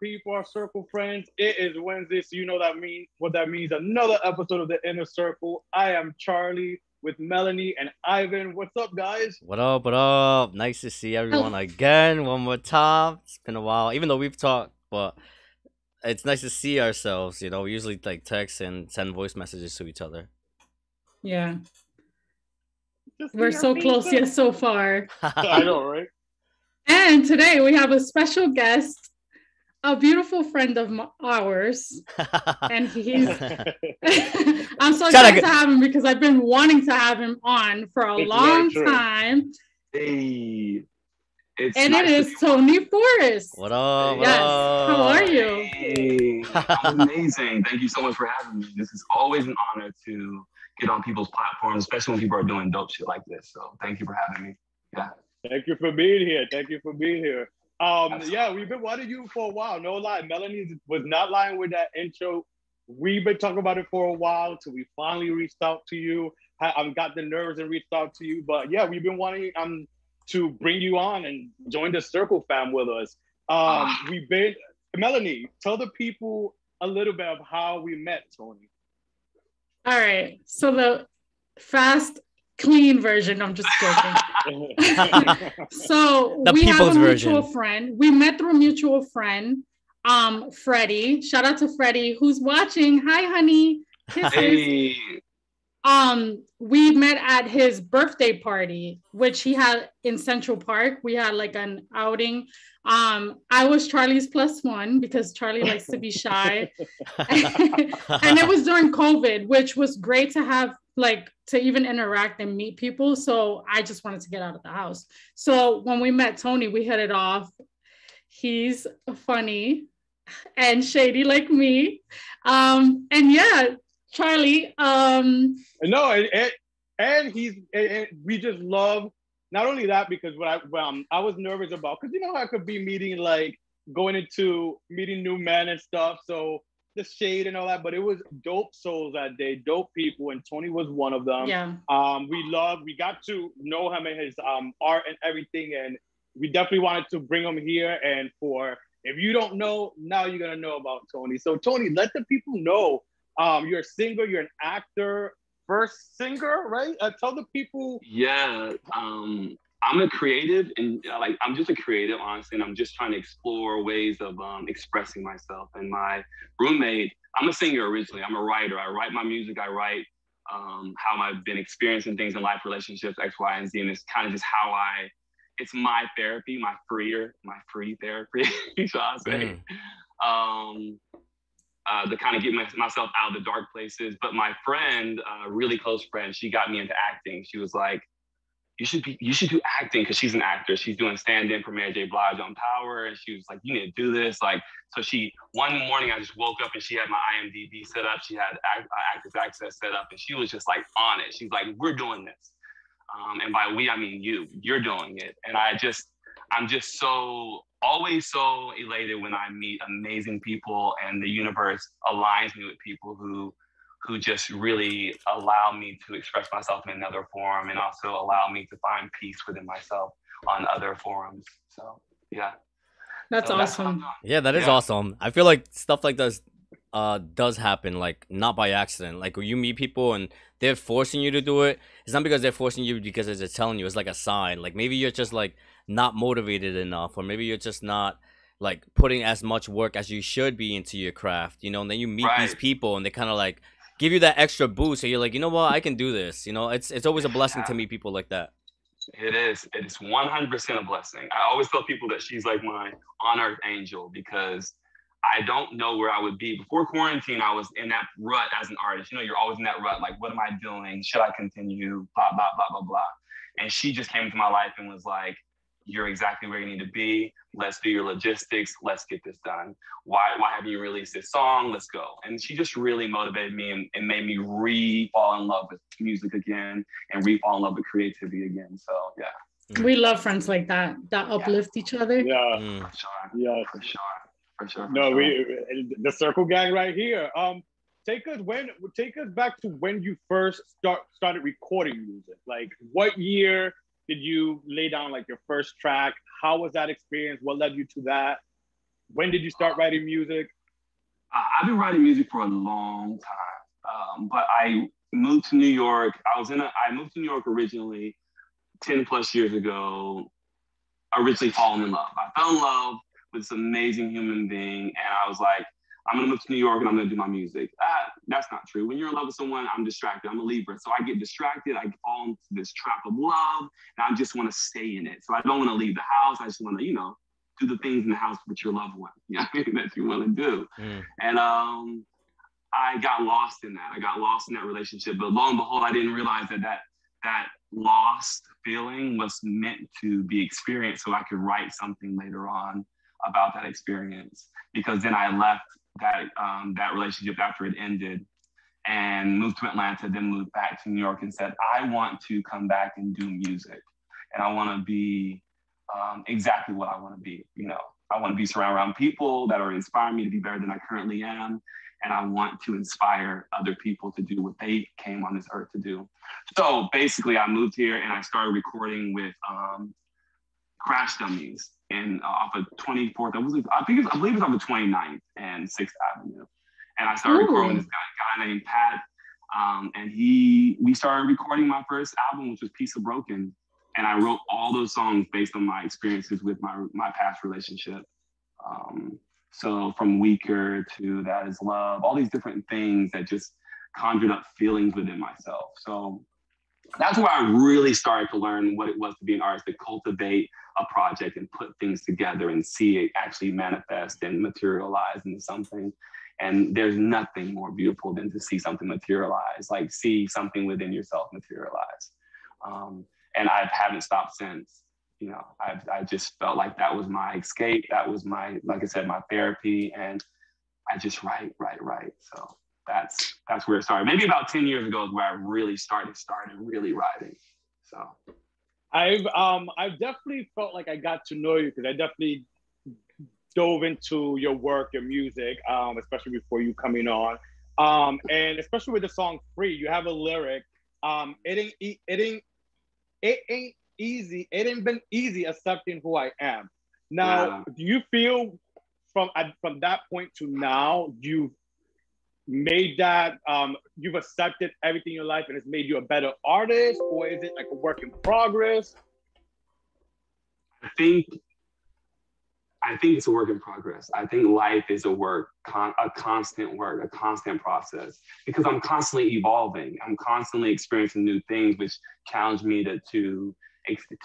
people, our circle friends? It is Wednesday, so you know that means what that means. Another episode of the Inner Circle. I am Charlie with Melanie and Ivan. What's up, guys? What up? What up? Nice to see everyone oh. again. One more time. It's been a while, even though we've talked, but it's nice to see ourselves. You know, we usually like text and send voice messages to each other. Yeah. We're so close yet so far. I know, right? And today we have a special guest, a beautiful friend of ours. and he's, I'm so excited to have him because I've been wanting to have him on for a it's long time. Hey. It's and nice it is Tony Forrest. What up? What yes. Up? How are you? Hey, I'm amazing. Thank you so much for having me. This is always an honor to get on people's platforms, especially when people are doing dope shit like this. So thank you for having me. Yeah. Thank you for being here. Thank you for being here. Um, yeah, we've been wanting you for a while. No lie, Melanie was not lying with that intro. We've been talking about it for a while till we finally reached out to you. I have got the nerves and reached out to you, but yeah, we've been wanting um to bring you on and join the Circle fam with us. Um, ah. we've been Melanie. Tell the people a little bit of how we met, Tony. All right. So the fast clean version. I'm just joking. so the we have a version. mutual friend. We met through a mutual friend, um, Freddie. Shout out to Freddie who's watching. Hi, honey. Kisses. Hey. Um, we met at his birthday party, which he had in Central Park. We had like an outing. Um, I was Charlie's plus one because Charlie likes to be shy. and it was during COVID, which was great to have like to even interact and meet people. So I just wanted to get out of the house. So when we met Tony, we hit it off. He's funny and shady like me. Um, and yeah, Charlie. Um, no, and, and, and he's and we just love not only that because what I um, I was nervous about because you know I could be meeting like going into meeting new men and stuff. So the shade and all that, but it was dope souls that day, dope people, and Tony was one of them. Yeah. Um, we loved, we got to know him and his um art and everything, and we definitely wanted to bring him here. And for if you don't know, now you're gonna know about Tony. So Tony, let the people know. Um, you're a singer, you're an actor, first singer, right? Uh, tell the people. Yeah. Um, I'm a creative and like I'm just a creative, honestly, and I'm just trying to explore ways of um, expressing myself. And my roommate, I'm a singer originally. I'm a writer. I write my music. I write um, how I've been experiencing things in life, relationships, X, Y, and Z, and it's kind of just how I. It's my therapy, my freer, my free therapy, shall I say? Mm. Um, uh, to kind of get my, myself out of the dark places. But my friend, a uh, really close friend, she got me into acting. She was like, you should be you should do acting because she's an actor. She's doing stand-in for Mary J. Blige on Power, and she was like, "You need to do this." Like, so she one morning I just woke up and she had my IMDb set up. She had uh, Actors Access set up, and she was just like on it. She's like, "We're doing this," um, and by we I mean you. You're doing it, and I just I'm just so always so elated when I meet amazing people and the universe aligns me with people who who just really allow me to express myself in another form and also allow me to find peace within myself on other forums. So yeah. That's so awesome. That's yeah, that is yeah. awesome. I feel like stuff like this uh does happen like not by accident. Like when you meet people and they're forcing you to do it, it's not because they're forcing you because they're telling you. It's like a sign. Like maybe you're just like not motivated enough or maybe you're just not like putting as much work as you should be into your craft, you know, and then you meet right. these people and they kind of like give you that extra boost. So you're like, you know what, I can do this. You know, it's it's always a blessing to meet people like that. It is. It is 100% a blessing. I always tell people that she's like my on earth angel because I don't know where I would be. Before quarantine, I was in that rut as an artist. You know, you're always in that rut. Like, what am I doing? Should I continue? Blah, blah, blah, blah, blah. And she just came into my life and was like, you're exactly where you need to be. Let's do your logistics. Let's get this done. Why, why haven't you released this song? Let's go. And she just really motivated me and, and made me re fall in love with music again and re fall in love with creativity again. So yeah. We love friends like that that uplift yeah. each other. Yeah, mm. for sure. Yeah, for sure. For sure. For no, sure. we the circle gang right here. Um, take us when take us back to when you first start started recording music. Like what year? Did you lay down like your first track? how was that experience? What led you to that? When did you start writing music? I've been writing music for a long time, um, but I moved to New York. I was in a, I moved to New York originally 10 plus years ago, originally falling in love. I fell in love with this amazing human being, and I was like, I'm gonna move to New York and I'm gonna do my music. Ah, that's not true. When you're in love with someone, I'm distracted. I'm a Libra. So I get distracted. I fall into this trap of love and I just wanna stay in it. So I don't wanna leave the house. I just wanna, you know, do the things in the house with your loved one, you know, that you wanna do. Mm. And um, I got lost in that. I got lost in that relationship. But lo and behold, I didn't realize that that, that lost feeling was meant to be experienced so I could write something later on about that experience. Because then I left that um, that relationship after it ended and moved to Atlanta, then moved back to New York and said, I want to come back and do music. And I want to be um, exactly what I want to be. You know, I want to be surrounded around people that are inspiring me to be better than I currently am. And I want to inspire other people to do what they came on this earth to do. So basically, I moved here and I started recording with um, Crash Dummies in uh, off of 24th. I, was, I think it's, I believe it's on the 29th and 6th Avenue. And I started Ooh. recording this guy, guy named Pat. Um, and he, we started recording my first album, which was Piece of Broken. And I wrote all those songs based on my experiences with my, my past relationship. Um, so from Weaker to That Is Love, all these different things that just conjured up feelings within myself. So that's where I really started to learn what it was to be an artist, to cultivate a project and put things together and see it actually manifest and materialize into something. And there's nothing more beautiful than to see something materialize, like see something within yourself materialize. Um, and I haven't stopped since. You know, I've I just felt like that was my escape. That was my, like I said, my therapy. And I just write, write, write. So that's that's where it started. Maybe about 10 years ago is where I really started started really writing. So I've um I've definitely felt like I got to know you because I definitely dove into your work, your music, um, especially before you coming on. Um, and especially with the song Free, you have a lyric. Um, it ain't it ain't it ain't easy. It ain't been easy accepting who I am. Now, yeah. do you feel from from that point to now you've made that um, you've accepted everything in your life and it's made you a better artist or is it like a work in progress? I think i think it's a work in progress. I think life is a work con- a constant work a constant process because i'm constantly evolving. I'm constantly experiencing new things which challenge me to to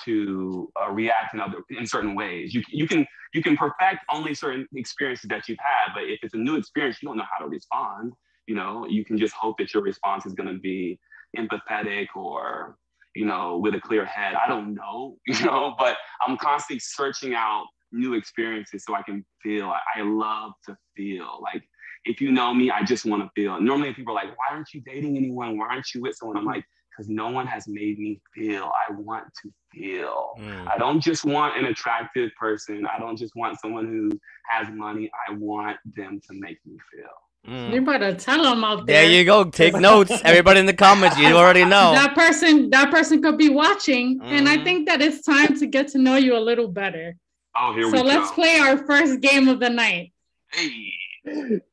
to uh, react in other in certain ways. You you can you can perfect only certain experiences that you've had, but if it's a new experience, you don't know how to respond. You know, you can just hope that your response is going to be empathetic or you know with a clear head. I don't know, you know, but I'm constantly searching out new experiences so I can feel. I, I love to feel like if you know me, I just want to feel. Normally, people are like, "Why aren't you dating anyone? Why aren't you with someone?" I'm like, because no one has made me feel. I want to feel. Mm. I don't just want an attractive person. I don't just want someone who has money. I want them to make me feel. Mm. You better tell them out there. There you go. Take notes. Everybody in the comments, you already know. That person, that person could be watching, mm. and I mm. think that it's time to get to know you a little better. Oh, here so we go. So let's play our first game of the night. Hey.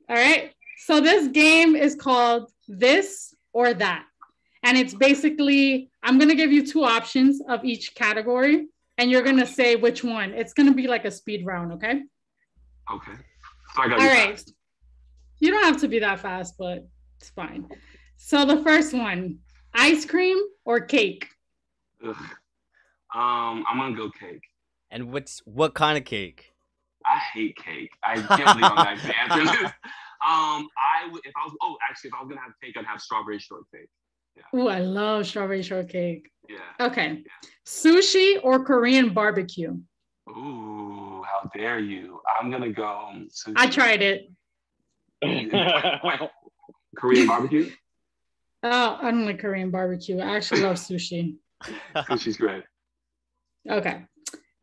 All right. So this game is called This or That. And it's basically, I'm going to give you two options of each category, and you're going to say which one. It's going to be like a speed round, okay? Okay. So All right. Fast. You don't have to be that fast, but it's fine. So the first one ice cream or cake? Ugh. Um, I'm going to go cake. And what's what kind of cake? I hate cake. I can't believe I'm that answer Um, I would if I was oh actually if I was gonna have cake, I'd have strawberry shortcake. Yeah. Oh, I love strawberry shortcake. Yeah. Okay. Yeah. Sushi or Korean barbecue? Ooh, how dare you? I'm gonna go. Sushi. I tried it. Korean barbecue? Oh, I don't like Korean barbecue. I actually love sushi. Sushi's great. Okay.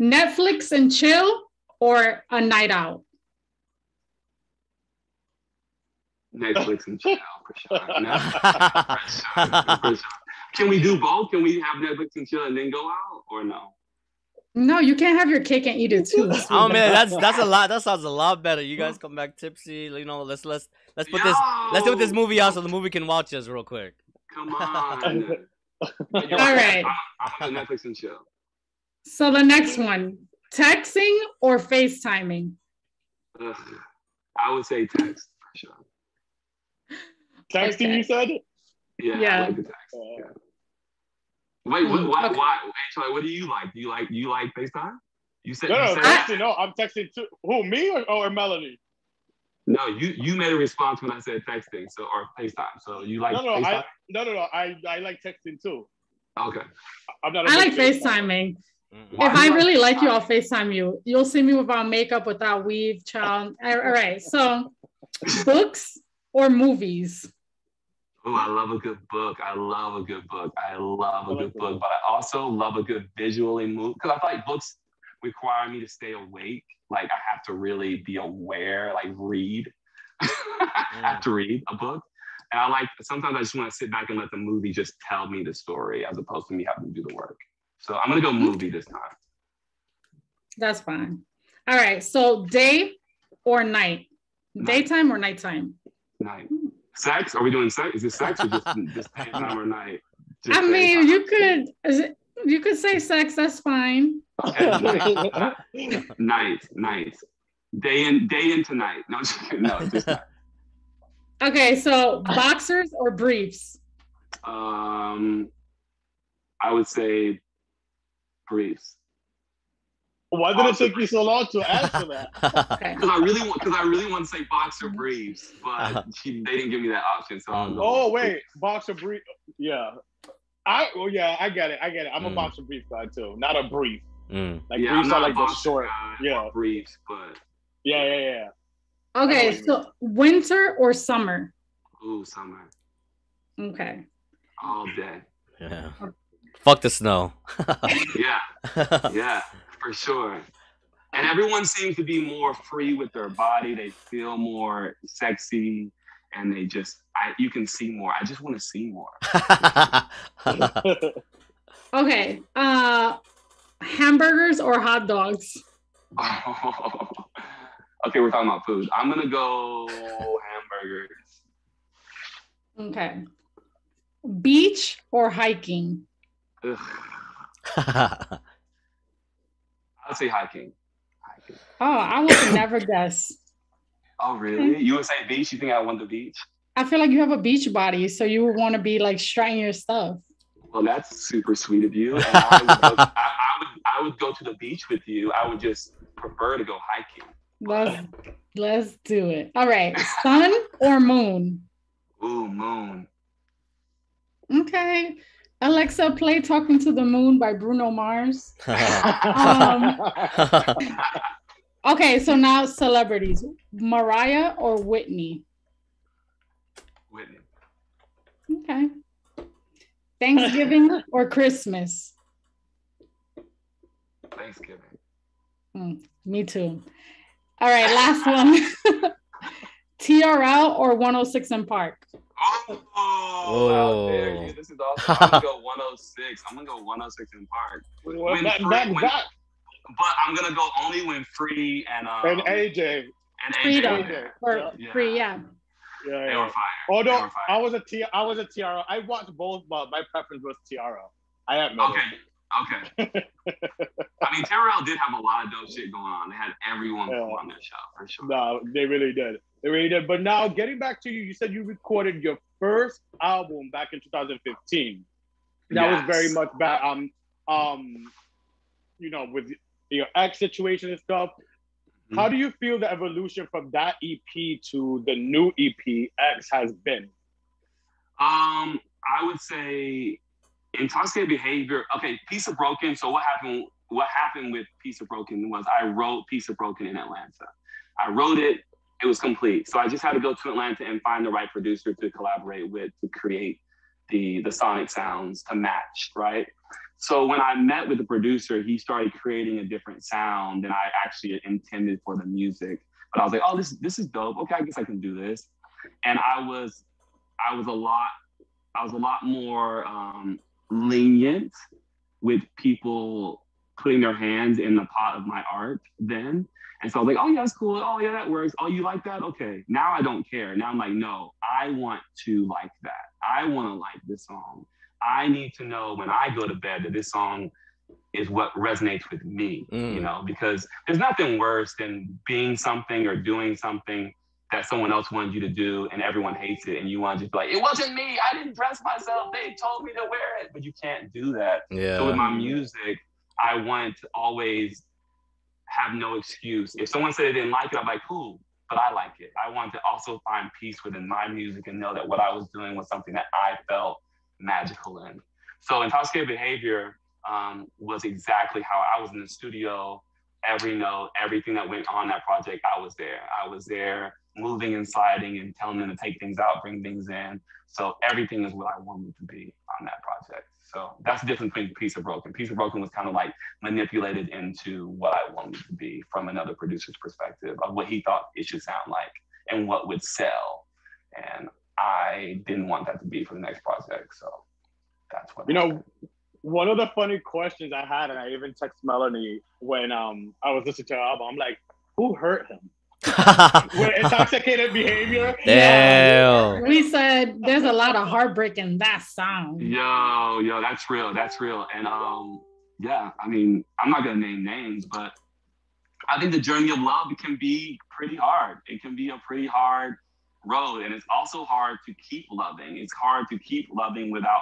Netflix and chill or a night out? Netflix and chill for. No, for. Can we do both? Can we have Netflix and chill and then go out or no? No, you can't have your cake and eat it too. Oh man, that's that's a lot. That sounds a lot better. You guys come back tipsy. You know, let's let's let's put this let's put this movie out so the movie can watch us real quick. Come on. All right. I'm Netflix and chill. So the next one, texting or FaceTiming? Ugh, I would say text for sure. Texting, Okay. you said? Yeah, Yeah. Like text. Yeah. Wait, what, why, okay. why, wait, what do you like? Do you like, do you like FaceTime? You said, No, you no, said texting. No, I'm texting too. Who, me or, or Melanie? no, you, you made a response when I said texting, so, or FaceTime. So you like no, no, FaceTime? I, no, no, no. I, I like texting too. okay. I'm not. I like big FaceTiming. Mm-hmm. Why If I you like really like you, I'll FaceTime you. You'll see me without makeup, without weave, child. All right. So, books or movies? Oh, I love a good book. I love a good book. I love a good book, but I also love a good visually move because I feel like books require me to stay awake. Like I have to really be aware, like read. I have to read a book. And I like sometimes I just want to sit back and let the movie just tell me the story as opposed to me having to do the work. So I'm gonna go mm-hmm. movie this time. That's fine. All right. So, day or night? Daytime or nighttime? Night. Sex? Are we doing sex? Is it sex or just just daytime or night? Just I mean, you could is it- you could say sex. That's fine. night, night, day in, day into night. No, just no, just night. Okay. So, boxers or briefs? Um, I would say briefs Why did it take you so long to answer that? Because I really want because I really want to say boxer briefs, but she, they didn't give me that option. So I'll Oh wait, boxer brief. Yeah, I. Oh yeah, I get it. I get it. I'm a Mm. boxer brief guy too, not a brief. Mm. Like yeah, briefs are like a the short. guy, Yeah. briefs, but Yeah, yeah, yeah. Okay. So, winter or summer? ooh, summer Okay. all day. Yeah. Fuck the snow. Yeah, yeah, for sure. And everyone seems to be more free with their body. They feel more sexy, and they just, I, you can see more. I just want to see more. Okay. Uh, hamburgers or hot dogs? okay, we're talking about food. I'm gonna go hamburgers. Okay. Beach or hiking? I'll say hiking. Hiking. Oh, I would never guess. Oh, really? You would say beach? You think I want the beach? I feel like you have a beach body, so you would want to be like strutting your stuff. Well, that's super sweet of you. And I would, go, I, I would, I would go to the beach with you. I would just prefer to go hiking. Let's let's do it. All right. Sun or moon? Ooh, moon. Okay. Alexa, play Talking to the Moon by Bruno Mars. Um, Okay, so now celebrities. Mariah or Whitney? Whitney. Okay. Thanksgiving or Christmas? Thanksgiving. Hmm, me too. All right, last one. TRL or 106 & Park? Oh, how dare you. This is awesome. I'm gonna go 106. I'm gonna go 106 & Park. Well, When back, free- back, when- back. But I'm gonna go only when free and um And AJ. and AJ Freedom. are there. Yeah. free, yeah. Yeah, They were fire. they Although were fire. I was a T, I was a TRL. I watched both, but my preference was TRL. I admit Okay. Okay. I mean, TRL did have a lot of dope shit going on. They had everyone Yeah. on their show for sure. No, they really did. They really did. But now, getting back to you, you said you recorded your first album back in 2015. That was very much back. Um, um, you know, with your ex situation and stuff. Mhm. How do you feel the evolution from that EP to the new EP X has been? Um, I would say intoxicated behavior. Okay, piece of broken. So what happened? What happened with piece of broken was I wrote piece of broken in Atlanta. I wrote it. It was complete. So I just had to go to Atlanta and find the right producer to collaborate with to create the the sonic sounds to match. Right. So when I met with the producer, he started creating a different sound than I actually intended for the music. But I was like, oh, this this is dope. Okay, I guess I can do this. And I was I was a lot I was a lot more um, lenient with people putting their hands in the pot of my art then. And so I was like, oh yeah, that's cool. Oh yeah, that works. Oh, you like that? Okay. Now I don't care. Now I'm like, no, I want to like that. I want to like this song. I need to know when I go to bed that this song is what resonates with me, mm. you know, because there's nothing worse than being something or doing something that someone else wanted you to do and everyone hates it and you want to just be like, it wasn't me. I didn't dress myself. They told me to wear it. But you can't do that. Yeah. So with my music, I want to always have no excuse. If someone said they didn't like it, I'm like, cool, but I like it. I want to also find peace within my music and know that what I was doing was something that I felt magical in. So intoxicated behavior um, was exactly how I was in the studio. Every note, everything that went on that project, I was there. I was there moving and sliding and telling them to take things out, bring things in. So everything is what I wanted to be on that project. So that's the difference between Piece of Broken. Piece of Broken was kind of like manipulated into what I wanted to be from another producer's perspective of what he thought it should sound like and what would sell. And I didn't want that to be for the next project. So that's what you know. One of the funny questions I had, and I even texted Melanie when um I was listening to her album. I'm like, who hurt him? with intoxicated behavior. Damn. We said there's a lot of heartbreak in that song. Yo, yo, that's real. That's real. And um, yeah, I mean, I'm not gonna name names, but I think the journey of love can be pretty hard. It can be a pretty hard road, and it's also hard to keep loving. It's hard to keep loving without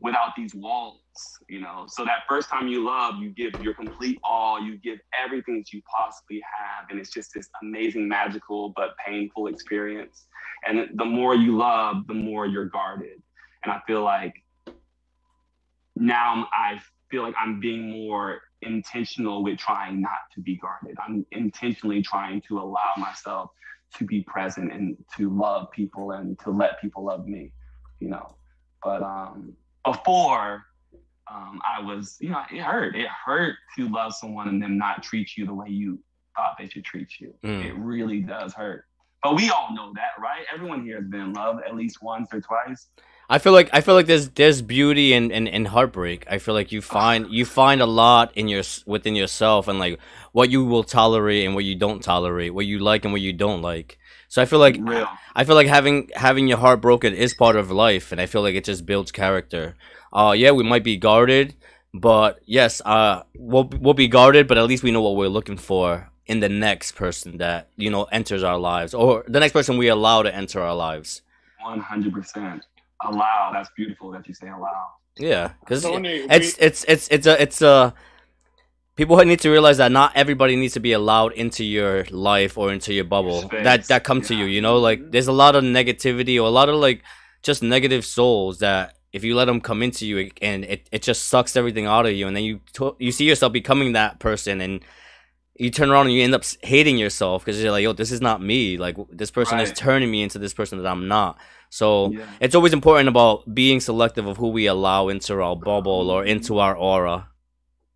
without these walls, you know. So that first time you love, you give your complete all, you give everything that you possibly have, and it's just this amazing, magical but painful experience. And the more you love, the more you're guarded. And I feel like now I feel like I'm being more intentional with trying not to be guarded. I'm intentionally trying to allow myself to be present and to love people and to let people love me, you know. But um before um, I was, you know, it hurt. It hurt to love someone and them not treat you the way you thought they should treat you. Mm. It really does hurt. But we all know that, right? Everyone here has been loved at least once or twice. I feel like I feel like there's there's beauty in, in, in heartbreak. I feel like you find you find a lot in your within yourself and like what you will tolerate and what you don't tolerate, what you like and what you don't like. So I feel like Real. I feel like having having your heart broken is part of life, and I feel like it just builds character. Uh, yeah, we might be guarded, but yes, uh, we'll we'll be guarded, but at least we know what we're looking for in the next person that you know enters our lives, or the next person we allow to enter our lives. One hundred percent allow. That's beautiful that you say allow. Yeah, because it's, it's it's it's a it's a people need to realize that not everybody needs to be allowed into your life or into your bubble Space. that that come yeah. to you you know like mm-hmm. there's a lot of negativity or a lot of like just negative souls that if you let them come into you and it, it just sucks everything out of you and then you you see yourself becoming that person and you turn around and you end up hating yourself because you're like yo this is not me like this person right. is turning me into this person that i'm not so yeah. it's always important about being selective of who we allow into our bubble mm-hmm. or into our aura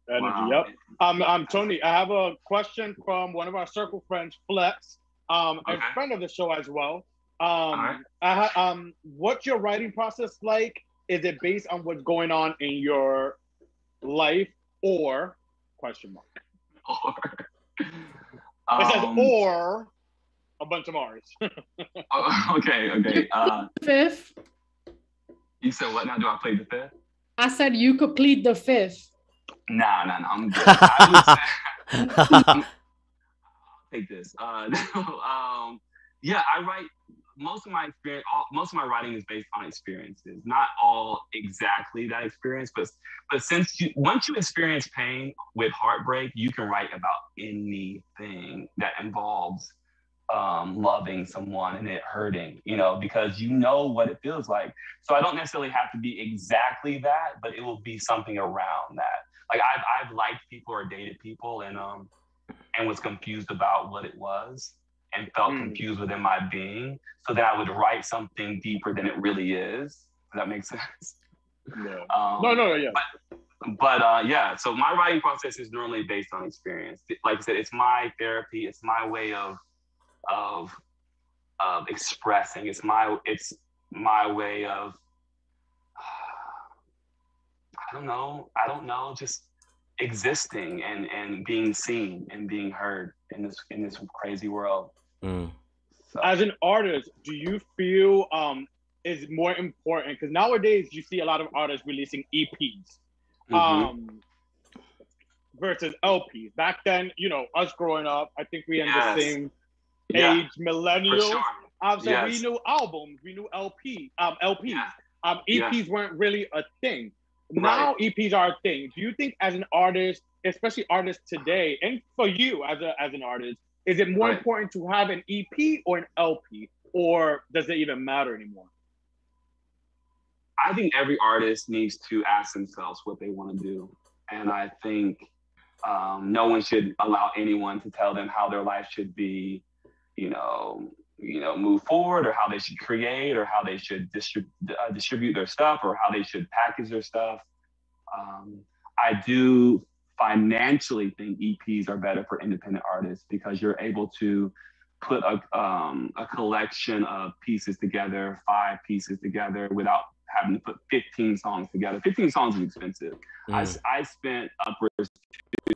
Energy, wow. yep um, I'm Tony. I have a question from one of our circle friends, Flex, um, okay. a friend of the show as well. Um, right. I, um, what's your writing process like? Is it based on what's going on in your life, or question mark? Or it says um, or a bunch of Mars. oh, okay, okay. Uh, fifth. You said what? Now do I play the fifth? I said you could plead the fifth. Nah, nah, nah. I'm good. I say, take this. Uh, um, yeah, I write most of my experience. All, most of my writing is based on experiences. Not all exactly that experience, but but since you once you experience pain with heartbreak, you can write about anything that involves um, loving someone and it hurting, you know, because you know what it feels like. So I don't necessarily have to be exactly that, but it will be something around that like I've I've liked people or dated people and um and was confused about what it was and felt mm. confused within my being. So that I would write something deeper than it really is. Does that make sense? Yeah. Um, no, no, yeah. But, but uh, yeah, so my writing process is normally based on experience. Like I said, it's my therapy. It's my way of of of expressing. It's my it's my way of I don't know. I don't know. Just existing and and being seen and being heard in this in this crazy world. Mm. So, As an artist, do you feel um is more important? Because nowadays you see a lot of artists releasing EPs. mhm. um versus LPs. Back then, you know, us growing up, I think we in Yes. the same Yeah, age, for millennials. sure. Um, so we knew albums, we knew LP, um, LPs. Yeah. Um, Yeah. EPs weren't really a thing. Right. Now EPs are a thing. Do you think, as an artist, especially artists today, and for you as a as an artist, is it more Right. important to have an EP or an LP, or does it even matter anymore? I think every artist needs to ask themselves what they want to do. And I think um, no one should allow anyone to tell them how their life should be, you know, you know, move forward or how they should create or how they should distrib- uh, distribute their stuff or how they should package their stuff. Um, I do financially think EPs are better for independent artists because you're able to put a, um, a collection of pieces together, five pieces together without having to put 15 songs together. 15 songs is expensive. I, Mm. s- I spent upwards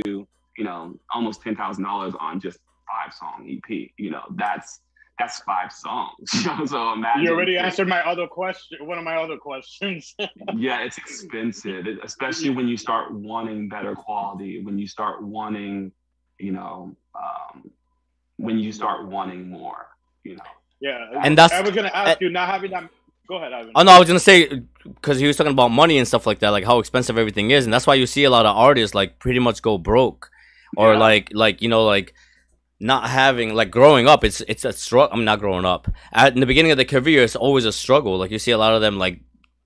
to, you know, almost $10,000 on just five song EP. You know, that's, that's five songs. so imagine. You already answered my other question. One of my other questions. Yeah, it's expensive, it- especially when you start wanting better quality, when you start wanting, you know, um, when you start wanting more, you know. yeah, And that's- I was gonna ask you. Not having that. Go ahead, Ivan. Oh no, I was gonna say because he was talking about money and stuff like that, like how expensive everything is, and that's why you see a lot of artists like pretty much go broke, or Yeah. like like you know like not having like growing up. It's it's a struggle. I'm not growing up. At in the beginning of the career, it's always a struggle. Like you see a lot of them like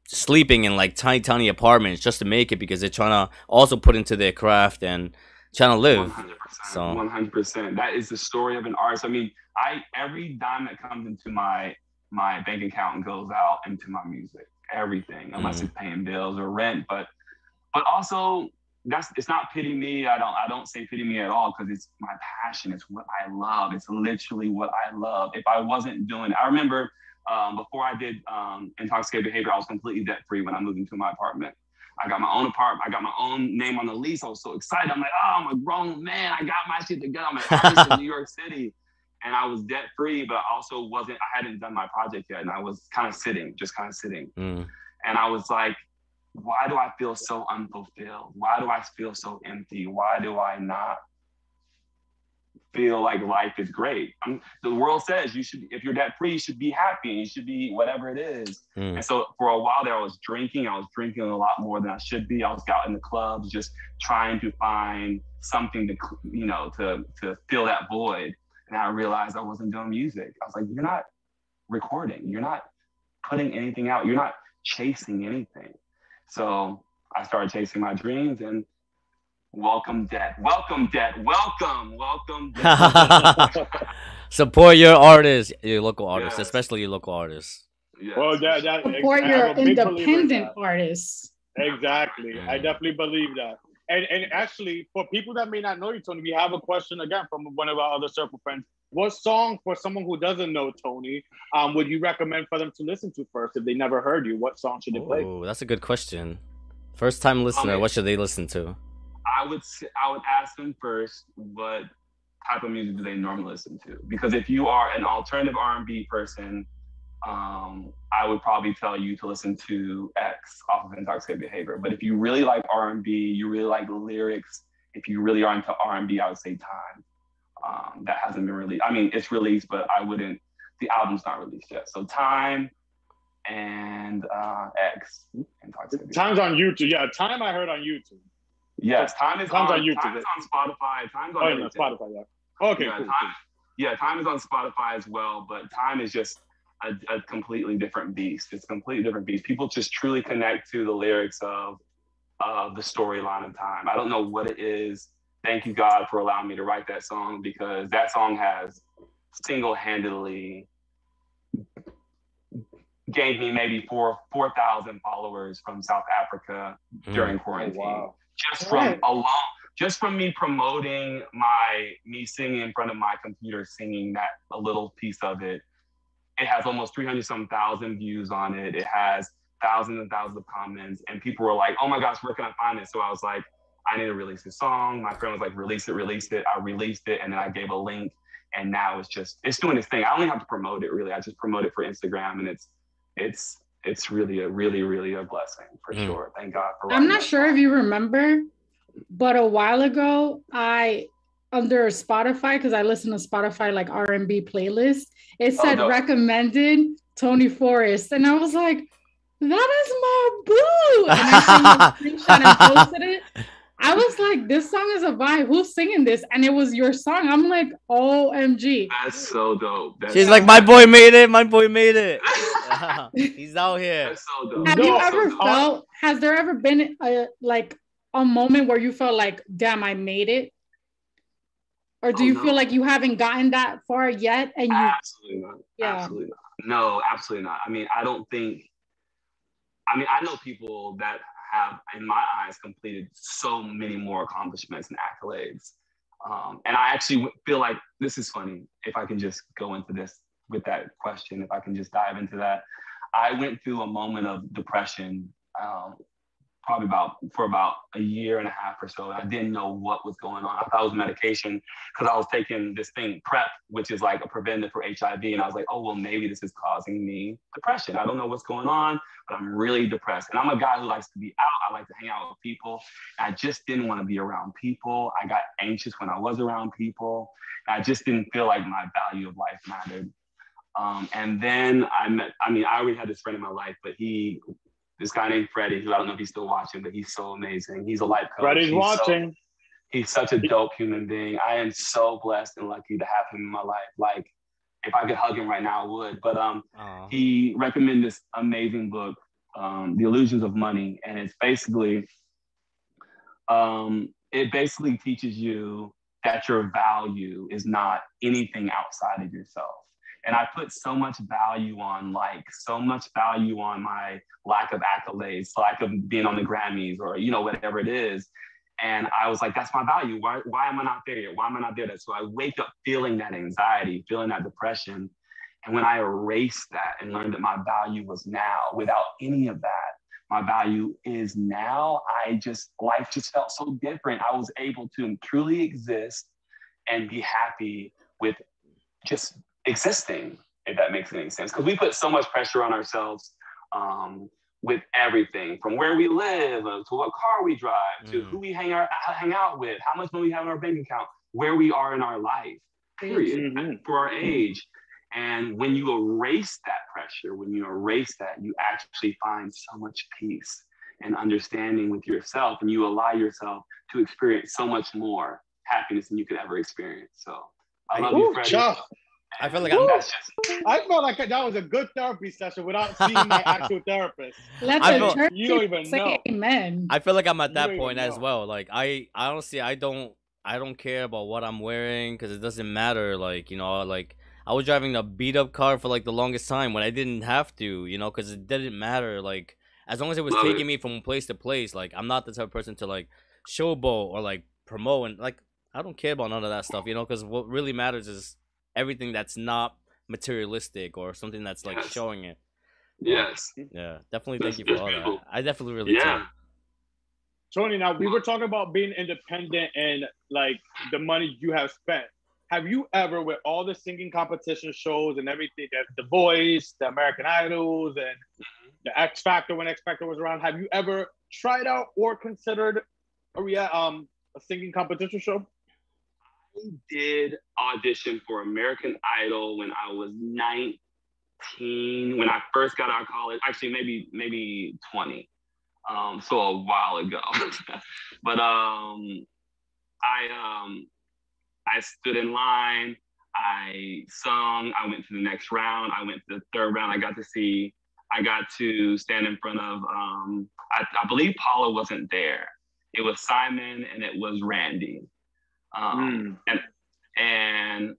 sleeping in like tiny tiny apartments just to make it because they're trying to also put into their craft and trying to live. 100%. So- 100%. That is the story of an artist. I mean, I every dime that comes into my my bank account goes out into my music. Everything, unless Mhm. it's paying bills or rent. But but also that's it's not pity me. I don't I don't say pity me at all because it's my passion. It's what I love. It's literally what I love. If I wasn't doing I remember um, before I did um, intoxicated behavior, I was completely debt free when I moved into my apartment. I got my own apartment. I got my own name on the lease. I was so excited. I'm like, oh, I'm a grown man. I got my shit together. I'm an artist in New York City. And I was debt free, but I also wasn't, I hadn't done my project yet. And I was kind of sitting, just kind of sitting. Mm. And I was like, why do I feel so unfulfilled? Why do I feel so empty? Why do I not feel like life is great? I'm, the world says you should, if you're debt free, you should be happy. You should be whatever it is. Mm. And so for a while there, I was drinking. I was drinking a lot more than I should be. I was out in the clubs, just trying to find something to, you know, to to fill that void. And I realized I wasn't doing music. I was like, you're not recording. You're not putting anything out. You're not chasing anything. So I started chasing my dreams and welcome debt. Welcome debt. Welcome. Welcome. Debt. Support your artists, your local artists, Yes. especially your local artists. Yes, well, for that, that Support I'm your a big believer in independent artists. Exactly. I definitely believe that. And and actually, for people that may not know you, Tony, we have a question again from one of our other circle friends. What song for someone who doesn't know Tony um, would you recommend for them to listen to first if they never heard you? What song should they play? Oh, that's a good question. First time listener, Okay. what should they listen to? I would I would ask them first what type of music do they normally listen to? Because if you are an alternative R and B person, um, I would probably tell you to listen to X off of Intoxicated Behavior. But if you really like R and B, you really like lyrics. If you really are into R and B, I would say Time. Um, that hasn't been released. I mean, it's released, but I wouldn't. The album's not released yet. So Time and uh, X. Behavior. Time's on YouTube. Yeah, Time I heard on YouTube. Yes, Time is Time's on, on YouTube. Time is on Spotify. Time's on Oh, yeah. Spotify. Yeah. Okay, yeah, cool. time, yeah, time is on Spotify as well, but time is just a, a completely different beast. It's a completely different beast. People just truly connect to the lyrics of of the storyline of time. I don't know what it is. Thank you God for allowing me to write that song because that song has single-handedly gained me maybe four four thousand followers from South Africa Mm. during Oh, quarantine wow. just from Right. alone just from me promoting my me singing in front of my computer singing that a little piece of it it has almost 300 some thousand views on it it has thousands and thousands of comments and people were like oh my gosh where can i find it so i was like I need to release a song. My friend was like, release it, release it. I released it, and then I gave a link, and now it's just it's doing its thing. I only have to promote it really. I just promote it for Instagram, and it's it's it's really a really really a blessing for mm. sure. Thank God for. I'm not sure if you remember, but a while ago I under Spotify because I listen to Spotify like R and B playlist. It oh, said oh, no. recommended Tony Forrest, and I was like, "That is my boo!" And I screenshot and posted it. I was like, "This song is a vibe. Who's singing this?" And it was your song. I'm like, "OMG!" That's so dope. That's She's so like, "My boy made it. My boy made it. He's out here." That's so dope. Have no, you ever felt? Has there ever been a like a moment where you felt like, "Damn, I made it"? or do oh, you no. feel like you haven't gotten that far yet and you absolutely not yeah. absolutely not no absolutely not i mean i don't think i mean i know people that have in my eyes completed so many more accomplishments and accolades. Um, and i actually feel like this is funny if i can just go into this with that question if i can just dive into that. I went through a moment of depression um, probably about for about a year and a half or so. I didn't know what was going on. I thought it was medication because I was taking this thing PrEP, which is like a preventative for HIV, and I was like, oh well, maybe this is causing me depression. I don't know what's going on, but I'm really depressed. And I'm a guy who likes to be out. I like to hang out with people. I just didn't want to be around people. I got anxious when I was around people. I just didn't feel like my value of life mattered. Um, and then I met, I mean, I already had this friend in my life, but he this guy named Freddie, who I don't know if he's still watching, but he's so amazing. He's a life coach. Freddie's he's watching. So, he's such a dope human being. I am so blessed and lucky to have him in my life. Like, if I could hug him right now, I would. But um, he recommended this amazing book, um, The Illusions of Money, and it's basically, um, it basically teaches you that your value is not anything outside of yourself and I put so much value on like so much value on my lack of accolades, lack of being on the Grammys or you know whatever it is. And I was like, that's my value. Why, why am I not there yet? Why am I not there yet? So I wake up feeling that anxiety, feeling that depression. And when I erased that and learned that my value was now without any of that, my value is now, I just, life just felt so different. I was able to truly exist and be happy with just existing, if that makes any sense. Because we put so much pressure on ourselves um, with everything from where we live uh, to what car we drive to mm. who we hang, our, hang out with, how much money we have in our bank account, where we are in our life, period, mm-hmm. for our age. And when you erase that pressure, when you erase that, you actually find so much peace and understanding with yourself, and you allow yourself to experience so much more happiness than you could ever experience. So I love Ooh, you, Freddie. I feel like I'm. I felt like that was a good therapy session without seeing my actual therapist. Let's I feel, you don't even know. Amen. I feel like I'm at that point as well. Like I, I honestly, I don't, I don't care about what I'm wearing because it doesn't matter. Like you know, like I was driving a beat up car for like the longest time when I didn't have to. You know, because it didn't matter. Like as long as it was taking me from place to place. Like I'm not the type of person to like showboat or like promote and like I don't care about none of that stuff. You know, because what really matters is everything that's not materialistic or something that's like yes. showing it. Yes. Yeah, definitely. Thank you for all that. I definitely really yeah. Tony, now we were talking about being independent and like the money you have spent. Have you ever, with all the singing competition shows and everything, that The Voice, the American Idols, and mm-hmm. the X Factor when X Factor was around, have you ever tried out or considered a um a singing competition show? Did audition for American Idol when I was 19, when I first got out of college. Actually, maybe maybe 20. Um, so a while ago. but um, I um, I stood in line. I sung. I went to the next round. I went to the third round. I got to see. I got to stand in front of. Um, I, I believe Paula wasn't there. It was Simon and it was Randy. Um, mm. and and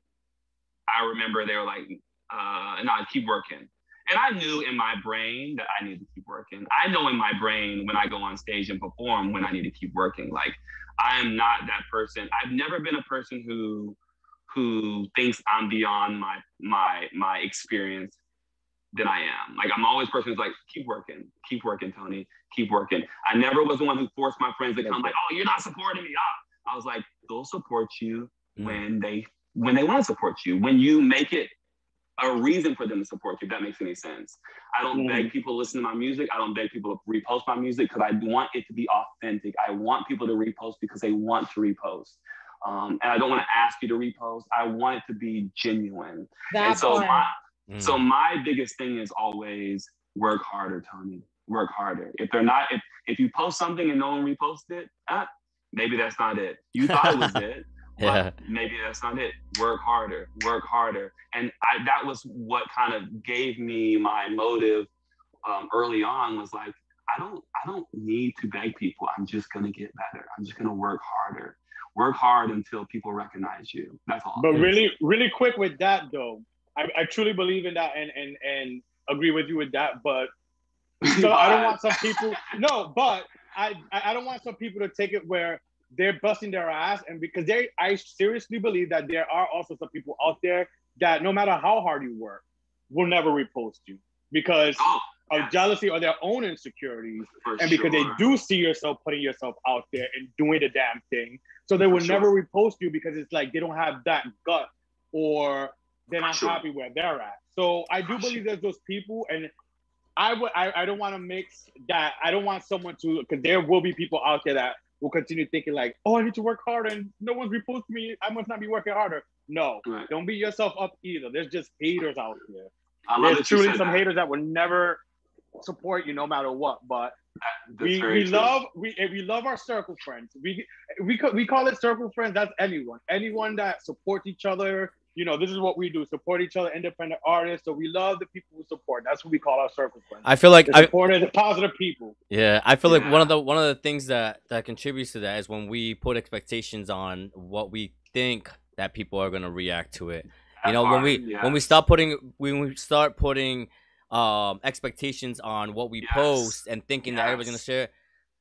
I remember they were like, uh, "No, keep working." And I knew in my brain that I needed to keep working. I know in my brain when I go on stage and perform when I need to keep working. Like I am not that person. I've never been a person who who thinks I'm beyond my my my experience than I am. Like I'm always person who's like, keep working, keep working, Tony, keep working. I never was the one who forced my friends to come like, oh, you're not supporting me. Ah. I was like, they'll support you mm. when they when they want to support you. When you make it a reason for them to support you, if that makes any sense. I don't mm. beg people to listen to my music. I don't beg people to repost my music because I want it to be authentic. I want people to repost because they want to repost. Um, and I don't want to ask you to repost. I want it to be genuine. That and so part. my mm. so my biggest thing is always work harder, Tony. Work harder. If they're not, if if you post something and no one reposts it, ah, maybe that's not it. You thought it was it. yeah. maybe that's not it. Work harder, work harder. And I, that was what kind of gave me my motive um, early on was like, I don't, I don't need to beg people. I'm just gonna get better. I'm just gonna work harder. Work hard until people recognize you. That's all. But really, really quick with that though, I, I truly believe in that and and and agree with you with that. But so I don't want some people. No, but I I don't want some people to take it where they're busting their ass and because they i seriously believe that there are also some people out there that no matter how hard you work will never repost you because oh, of jealousy or their own insecurities and because sure. they do see yourself putting yourself out there and doing the damn thing so they will sure. never repost you because it's like they don't have that gut or they're not sure. happy where they're at so i do believe there's those people and I would I, I don't want to mix that. I don't want someone to because there will be people out there that will continue thinking like, oh, I need to work harder and no one's reposting me. I must not be working harder. No, right. don't beat yourself up either. There's just haters out there. There's truly some that. haters that will never support you no matter what. But That's we, we love we we love our circle friends. We we we call it circle friends. That's anyone, anyone that supports each other, you know, this is what we do: support each other, independent artists. So we love the people who support. That's what we call our circle friends. I feel like the supporters, the positive people. Yeah, I feel yeah. like one of the one of the things that that contributes to that is when we put expectations on what we think that people are gonna react to it. You know, when we yes. when we stop putting when we start putting um expectations on what we yes. post and thinking yes. that everybody's gonna share,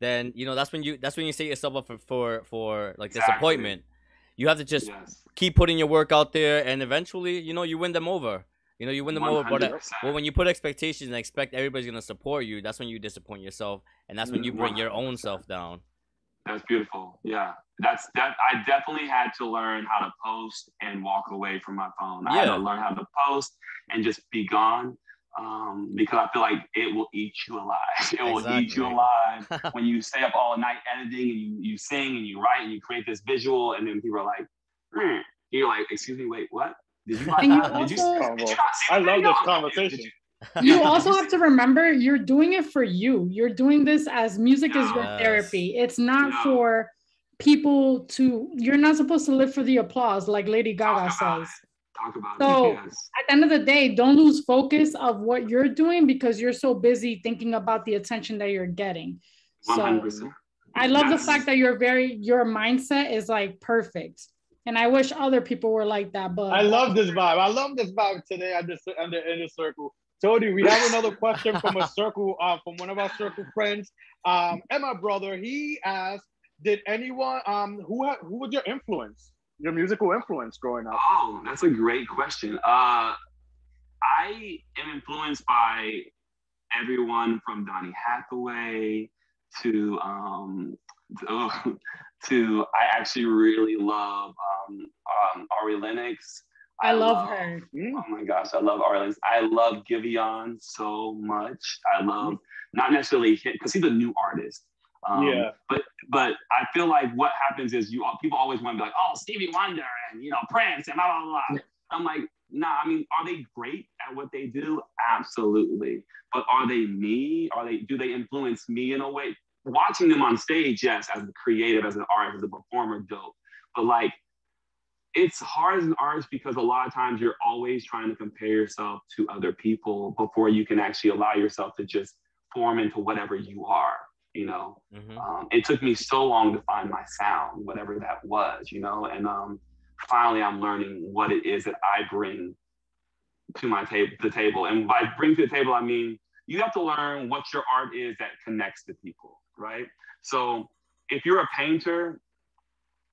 then you know that's when you that's when you set yourself up for for, for like exactly. disappointment. You have to just yes. keep putting your work out there, and eventually, you know, you win them over. You know, you win them 100%. over. But uh, well, when you put expectations and expect everybody's gonna support you, that's when you disappoint yourself, and that's when you bring 100%. your own self down. That's beautiful. Yeah, that's that. I definitely had to learn how to post and walk away from my phone. I yeah. had to learn how to post and just be gone um, because I feel like it will eat you alive. It will exactly. eat you alive when you stay up all night editing and you, you sing and you write and you create this visual, and then people are like, mm. you're like, excuse me, wait, what? Did you, you also, did you, did you I love this conversation. you also have to remember you're doing it for you. You're doing this as music yes. is your therapy. It's not yeah. for people to. You're not supposed to live for the applause, like Lady Gaga says. Talk about so it. Yes. at the end of the day, don't lose focus of what you're doing because you're so busy thinking about the attention that you're getting. 100%. So I love the fact that you're very your mindset is like perfect. And I wish other people were like that. But I love this vibe. I love this vibe today on this on the inner circle. Tony, we have another question from a circle, uh, from one of our circle friends. Um, and my brother, he asked, did anyone um who ha- who was your influence? Your musical influence growing up? Oh, that's a great question. Uh, I am influenced by everyone from Donny Hathaway to um, to, to I actually really love um, um, Ari Lennox. I, I love, love, her. Oh my gosh, I love Ari Lennox. I love Giveon so much. I love not necessarily because he's a new artist, um, yeah. But but I feel like what happens is you people always want to be like, oh, Stevie Wonder and you know Prince and blah blah blah. I'm like, nah. I mean, are they great at what they do? Absolutely. But are they me? Are they do they influence me in a way? Watching them on stage, yes, as a creative, as an artist, as a performer, dope. But like, it's hard as an artist because a lot of times you're always trying to compare yourself to other people before you can actually allow yourself to just form into whatever you are you know? Mm-hmm. um, it took me so long to find my sound whatever that was you know? And um, finally i'm learning what it is that i bring to my table the table. And by bring to the table i mean you have to learn what your art is that connects to people right? So if you're a painter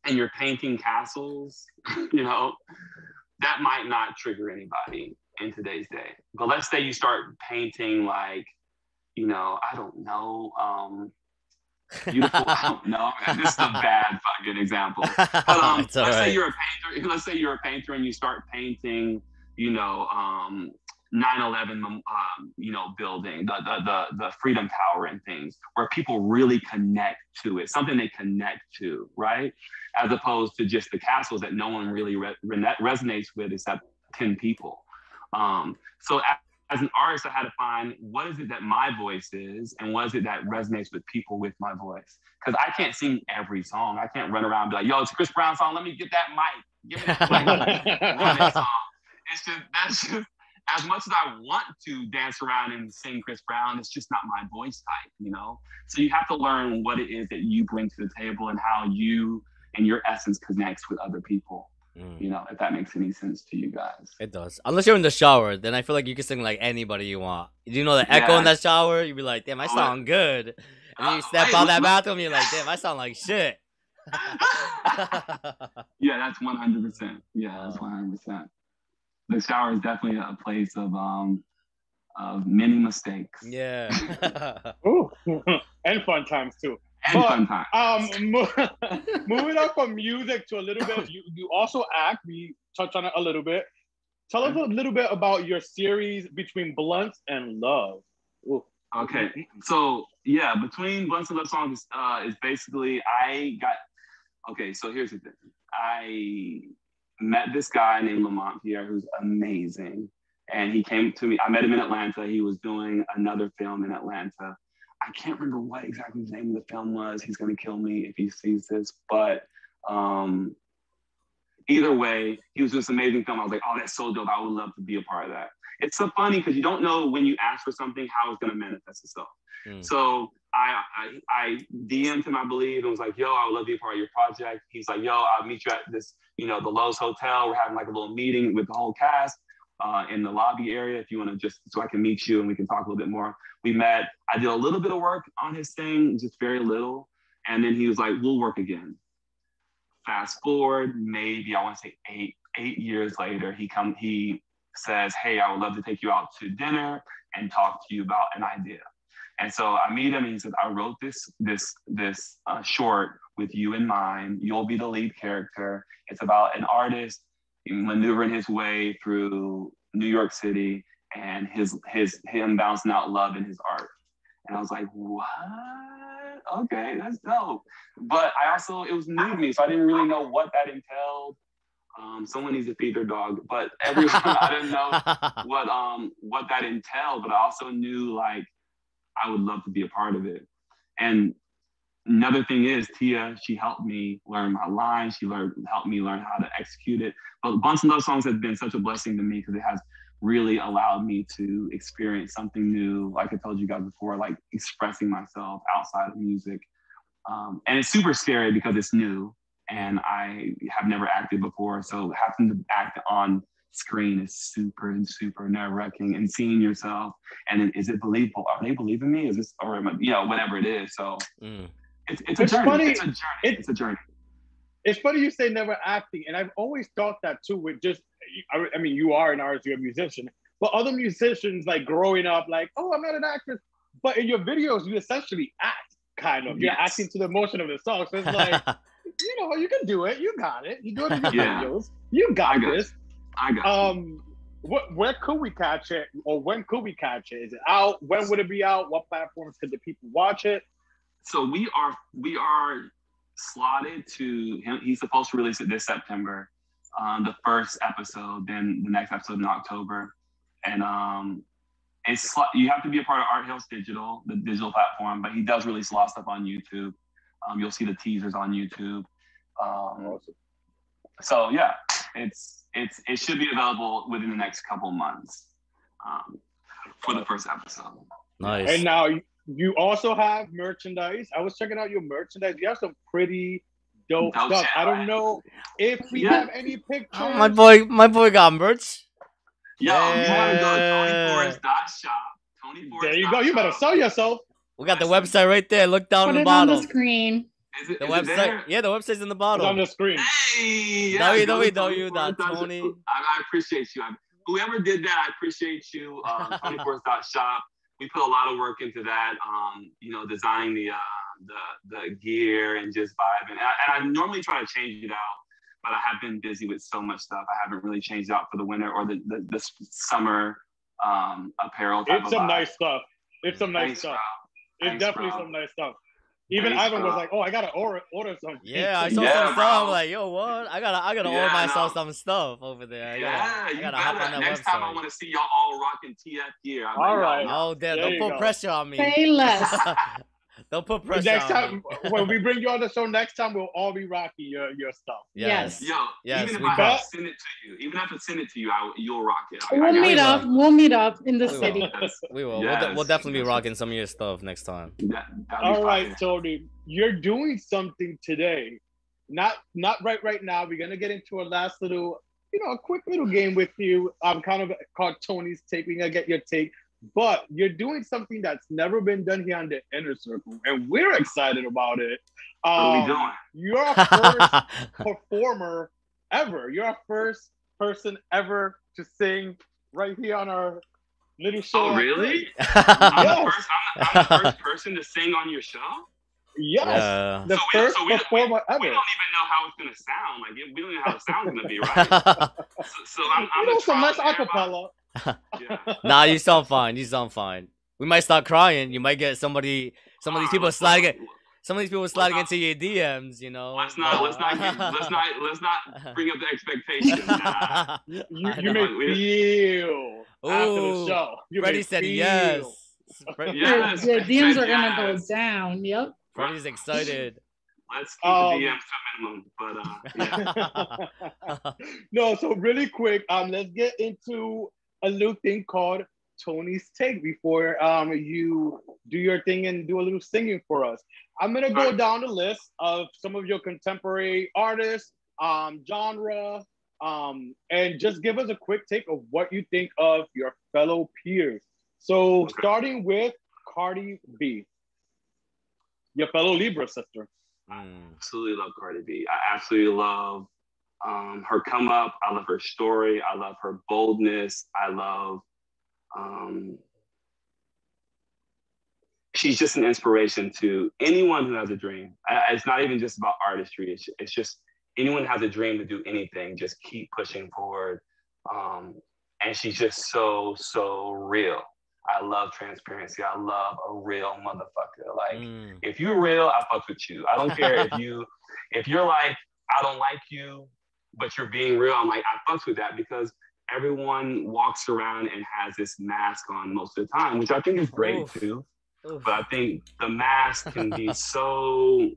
and you're painting castles you know that might not trigger anybody in today's day. But let's say you start painting like, you know, I don't know, um, beautiful. I don't know. This is a bad fucking example. But um, let's all say you're a painter. Let's say you're a painter and you start painting, you know, um, 9/11, um, you know, building the, the the the Freedom Tower and things where people really connect to it, something they connect to, right? As opposed to just the castles that no one really re- re- resonates with except 10 people. Um, so as an artist, I had to find what is it that my voice is and what is it that resonates with people with my voice. Because I can't sing every song. I can't run around and be like, yo, it's a Chris Brown song. Let me get that mic. Give me that mic. song. It's just that's just as much as I want to dance around and sing Chris Brown, it's just not my voice type, you know. So you have to learn what it is that you bring to the table and how you and your essence connects with other people. Mm, You know, if that makes any sense to you guys. it does. Unless you're in the shower, then I feel like you can sing like anybody you want. You know the echo in Yeah. that shower, you'd be like, damn, I Oh, sound good. And then you Uh, step wait, out that bathroom, you're like, damn, I sound like shit. yeah, that's one hundred percent. Yeah, that's one hundred percent. The shower is definitely a place of um of many mistakes yeah. Ooh. and fun times too. And But- fun times. Um, mo- moving on from music to a little bit, you, you also act. We touched on it a little bit. Tell us a little bit about your series between Blunts and Love. Ooh. Okay, so yeah, between Blunts and Love Songs uh, is basically I got. Okay, so here's the thing. I met this guy named Lamont Pierre who's amazing, and he came to me. I met him in Atlanta. He was doing another film in Atlanta. I can't remember what exactly the name of the film was. He's gonna kill me if he sees this, but um, either way, he was this amazing film. I was like, oh, that's so dope. I would love to be a part of that. It's so funny because you don't know when you ask for something how it's gonna manifest itself. Mm. So I, I I DM'd him, I believe, and was like, yo, I would love to be a part of your project. He's like, yo, I'll meet you at this, you know, the Loews Hotel. We're having like a little meeting with the whole cast uh, in the lobby area if you want to just so I can meet you and we can talk a little bit more. We met. I did a little bit of work on his thing, just very little. And then he was like, we'll work again. Fast forward, maybe I want to say eight, eight years later, he come he says, Hey, I would love to take you out to dinner and talk to you about an idea. And so I meet him and he says, I wrote this this this uh, short with you in mind. You'll be the lead character. It's about an artist maneuvering his way through New York City and his his him bouncing out love in his art. And I was like, what? Okay, that's dope. But I also it was new to me, so I didn't really know what that entailed. Um, someone needs to feed their dog, but everyone I didn't know what um what that entailed, but I also knew like I would love to be a part of it. And another thing is Tia, she helped me learn my lines. She learned helped me learn how to execute it. But Blunts and Love Songs has been such a blessing to me because it has really allowed me to experience something new. Like I told you guys before, like expressing myself outside of music. Um, and it's super scary because it's new and I have never acted before. So having to act on screen is super and super nerve wracking and seeing yourself and then is it believable? Are they believing me? Is this or am I, you know, whatever it is. So Mm. It's, it's a journey. funny. It's a journey. It- it's a journey. It's funny you say never acting, and I've always thought that too. With just, I, I mean, you are an artist, you're a musician, but other musicians like growing up, like, oh, I'm not an actress, but in your videos, you essentially act, kind of. You're acting to the emotion of the song, so it's like, you know, you can do it, you got it, you do it in your Yeah. videos, you got I got this. I got. Um, what, where could we catch it, or when could we catch it? Is it out? When would it be out? What platforms could the people watch it? So we are we are slotted to him. He's supposed to release it this September, um, the first episode, then the next episode in October, and um, it's sl- you have to be a part of Art Hills Digital, the digital platform. But he does release a lot of stuff on YouTube. Um, you'll see the teasers on YouTube. Um, so yeah, it's it's it should be available within the next couple months um, for the first episode. nice. And now you- you also have merchandise. I was checking out your merchandise. You have some pretty dope Dope stuff. shit, I don't know if we Yeah. have any pictures. Oh, my boy, my boy got merch. Yo, you want to go to Yeah. TonyForest.shop. Tony Forest. there you go. You better sell yourself. We got the website right there. Look down Put in the it on bottom. the screen. Is it, The is it website, there? yeah, the website's in the It's on the screen. Hey, yeah, go to www.tony- TonyForest.shop. I, I appreciate you. I, whoever did that, I appreciate you. Um, 24 Shop. We put a lot of work into that. Um, you know, designing the uh, the the gear and just vibing. And I, and I normally try to change it out, but I have been busy with so much stuff. I haven't really changed out for the winter or the the, the summer um, apparel. it's some vibe. nice stuff. It's some nice Thanks, stuff. Bro. It's Thanks, definitely bro. some nice stuff. Even Ivan was like, "Oh, I gotta order order some." Yeah, I saw yeah, some stuff. I'm like, "Yo, what? I gotta I gotta yeah, order myself some stuff over there." I yeah, gotta, you gotta, hop on that Next website. time, I want to see y'all all rocking TF gear. I'm all like, right. Oh, damn! Don't put go. pressure on me. Say less. Don't put pressure. Next time, when we bring you on the show next time, we'll all be rocking your your stuff. Yes. yes. Yo, yes, even if I bet. send it to you, even if I send it to you, I, you'll rock it. I, we'll I, meet up. We'll meet up in the we city. Will. we will. Yes. We'll, we'll, definitely be rocking some of your stuff next time. That, all right, Tony, you're doing something today. Not not right right now. We're gonna get into a last little, you know, a quick little game with you. I'm kind of called Tony's take. We're gonna get your take but you're doing something that's never been done here on the inner circle, and we're excited about it. Um, what are we doing? You're our first performer ever. You're our first person ever to sing right here on our little show. Oh, really? yes. I'm, the first, I'm, I'm, the first, person to sing on your show. Yes, yeah. the so first we, so we, performer we, ever. We don't even know how it's gonna sound. Like we don't even know how the sound's gonna be, right? so, so I'm, I'm you know, some nice acapella nah, you sound fine. You sound fine. We might start crying. You might get somebody, some of these people sliding. Some of these people sliding into your DMs, you know. Let's not, let's not, let's not, let's not bring up the expectations. Nah. you, you may feel Ooh, after the show. You Freddie said feel. yes. yes. The, DMs are gonna go down. Yep. Freddie's excited. Let's keep um, the DMs to minimum, but uh, yeah. no, so really quick, um, let's get into a little thing called Tony's Take before um, you do your thing and do a little singing for us. I'm gonna go down the list of some of your contemporary artists, um, genre, um, and just give us a quick take of what you think of your fellow peers. So okay. starting with Cardi B, your fellow Libra sister. I absolutely love Cardi B. I absolutely love um, her come up. I love her story. I love her boldness. I love. Um, she's just an inspiration to anyone who has a dream. I, it's not even just about artistry. It's, it's just anyone has a dream to do anything. Just keep pushing forward. Um, and she's just so so real. I love transparency. I love a real motherfucker. Like mm. if you're real, I fuck with you. I don't care if you if you're like I don't like you but you're being real. I'm like, I fucks with that because everyone walks around and has this mask on most of the time, which I think is great Oof. too. Oof. But I think the mask can be so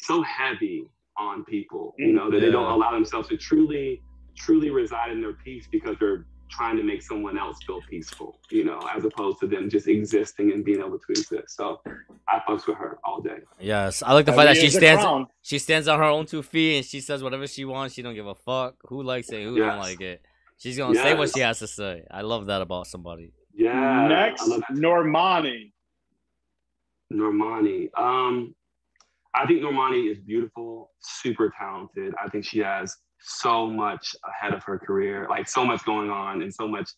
so heavy on people, you mm, know, that yeah. they don't allow themselves to truly, truly reside in their peace because they're trying to make someone else feel peaceful, you know, as opposed to them just existing and being able to exist. So I fucks with her all day. Yes, I like the fact that she stands she stands on her own two feet and she says whatever she wants. She don't give a fuck who likes it, who yes. don't like it. She's gonna yes. say what she has to say. I love that about somebody. Yeah. Next, Normani. Normani. Um, I think Normani is beautiful, super talented. I think she has so much ahead of her career, like so much going on and so much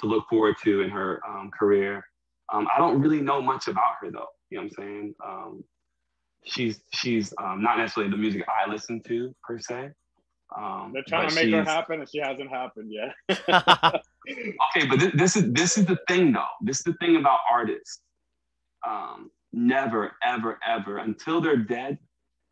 to look forward to in her um, career. Um, I don't really know much about her though. You know what I'm saying? Um, she's she's um, not necessarily the music I listen to per se. Um, They're trying to make her happen, and she hasn't happened yet. okay, but this, this, is this is the thing though. This is the thing about artists. Um, never, ever, ever until they're dead,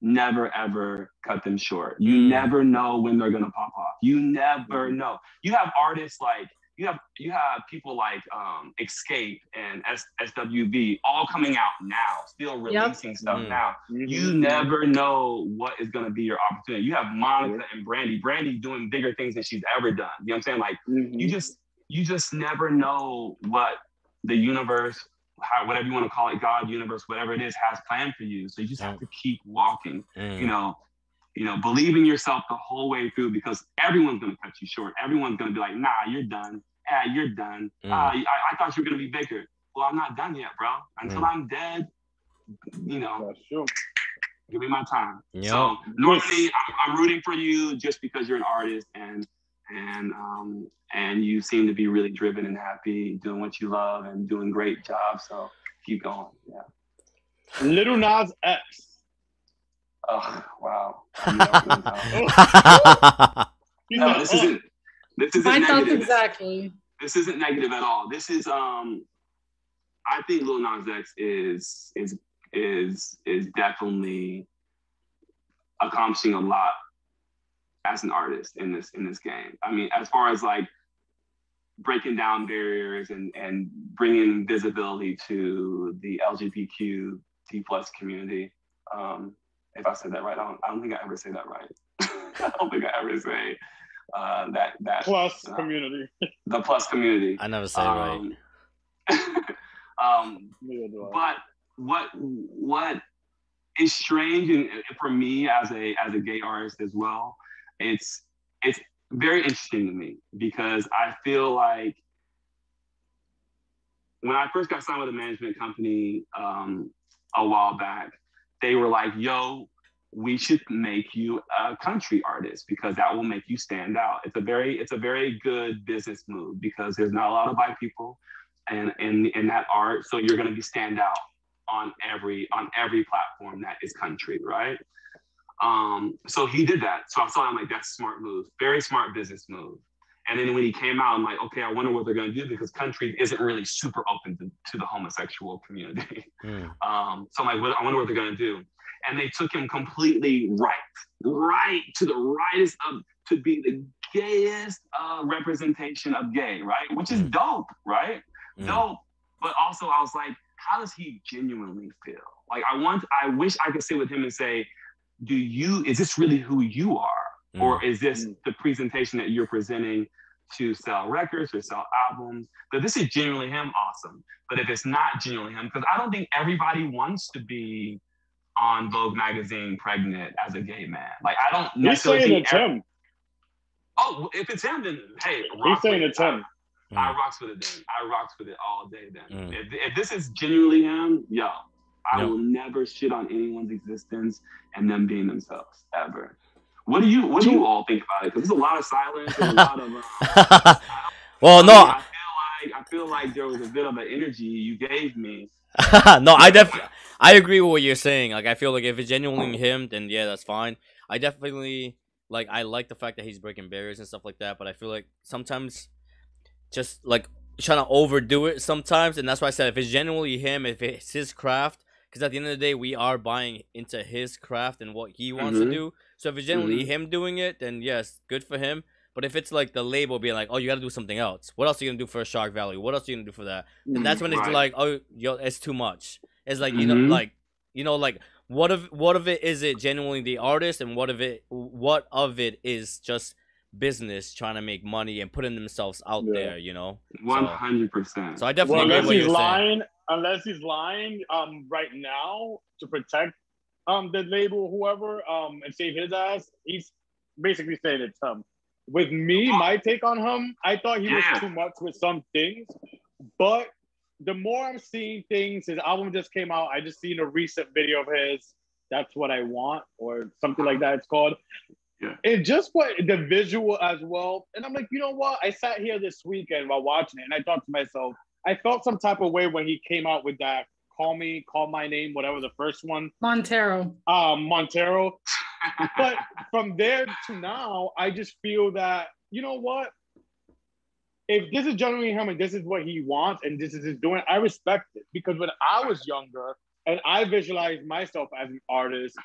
never ever cut them short. You mm. never know when they're gonna pop off. You never mm. know. You have artists like you have you have people like um, Xscape and S- SWV all coming out now, still releasing yep. stuff mm. now. Mm-hmm. You never know what is gonna be your opportunity. You have Monica and Brandy. Brandy doing bigger things than she's ever done. You know what I'm saying? Like mm-hmm. you just you just never know what the universe how, whatever you want to call it, God, universe, whatever it is, has planned for you. So you just have to keep walking. Mm. You know, you know, believe in yourself the whole way through because everyone's gonna cut you short. Everyone's gonna be like, nah, you're done. Yeah, you're done. Mm. Uh, I, I, thought you were gonna be bigger. Well, I'm not done yet, bro. Until mm. I'm dead, you know. Give me my time. Yep. So Normani I'm, I'm rooting for you just because you're an artist and and um, and you seem to be really driven and happy, doing what you love and doing great job. So keep going. Yeah. Lil Nas X. Oh wow. no, this isn't. This isn't My thoughts negative. exactly. This isn't negative at all. This is um. I think Lil Nas X is is is is definitely accomplishing a lot as an artist in this in this game. I mean, as far as like breaking down barriers and and bringing visibility to the LGBTQ T plus community. Um, if I said that right, I don't, I don't think I ever say that right. I don't think I ever say uh, that that Plus uh, community. the plus community. I never say it right. Um, um, Neither do I. but what what is strange and for me as a as a gay artist as well it's it's very interesting to me because i feel like when i first got signed with a management company um, a while back they were like yo we should make you a country artist because that will make you stand out it's a very it's a very good business move because there's not a lot of white people and in in that art so you're going to be stand out on every on every platform that is country, right? Um, so he did that. So I saw him like that's a smart move, very smart business move. And then when he came out, I'm like, okay, I wonder what they're gonna do because country isn't really super open to, to the homosexual community. Mm. Um, so I'm like, what, I wonder what they're gonna do. And they took him completely right, right to the rightest of to be the gayest uh, representation of gay, right? Which is Mm. dope, right? Mm. Dope. But also, I was like, how does he genuinely feel? Like, I want, I wish I could sit with him and say, do you, is this really who you are? Mm. Or is this Mm. the presentation that you're presenting to sell records or sell albums? that this is genuinely him, awesome. But if it's not genuinely him, because I don't think everybody wants to be on Vogue magazine pregnant as a gay man. Like, I don't He's necessarily saying think it's ev- him. Oh, if it's him, then hey, He's saying it's him. I Mm. rocks with it then. I rocks with it all day then. Mm. If, if this is genuinely him, yo, I Yep. will never shit on anyone's existence and them being themselves ever. What do you What do you all think about it? Because there's a lot of silence and a lot of. Uh, well, I no, I feel like I feel like there was a bit of an energy you gave me. no, I definitely I agree with what you're saying. Like I feel like if it's genuinely him, then yeah, that's fine. I definitely like I like the fact that he's breaking barriers and stuff like that, but I feel like sometimes just like trying to overdo it sometimes, and that's why I said if it's genuinely him, if it's his craft, because at the end of the day, we are buying into his craft and what he wants Mhm. to do. So if it's genuinely Mhm. him doing it, then yes, good for him. But if it's like the label being like, oh, you got to do something else. What else are you gonna do for a Shark Valley? What else are you gonna do for that? And that's when it's Right. like, oh, yo, it's too much. It's like you know, Mhm. like you know, like what of what of it is it genuinely the artist, and what of it, what of it is just business trying to make money and putting themselves out Yeah. there, you know. one hundred percent. So I definitely agree unless with what he's you're saying. lying, unless he's lying, um, right now to protect um the label, or whoever, um, and save his ass, he's basically saying it's him. With me, my take on him, I thought he Yeah. was too much with some things, but the more I'm seeing things, his album just came out. I just seen a recent video of his. That's what I want, or something like that. It's called. Yeah. And just what the visual as well. And I'm like, you know what? I sat here this weekend while watching it, and I thought to myself, I felt some type of way when he came out with that "Call Me, Call My Name," whatever the first one, Montero. um, Montero. But from there to now, I just feel that you know what? If this is genuinely him and this is what he wants and this is his doing, I respect it because when I was younger and I visualized myself as an artist,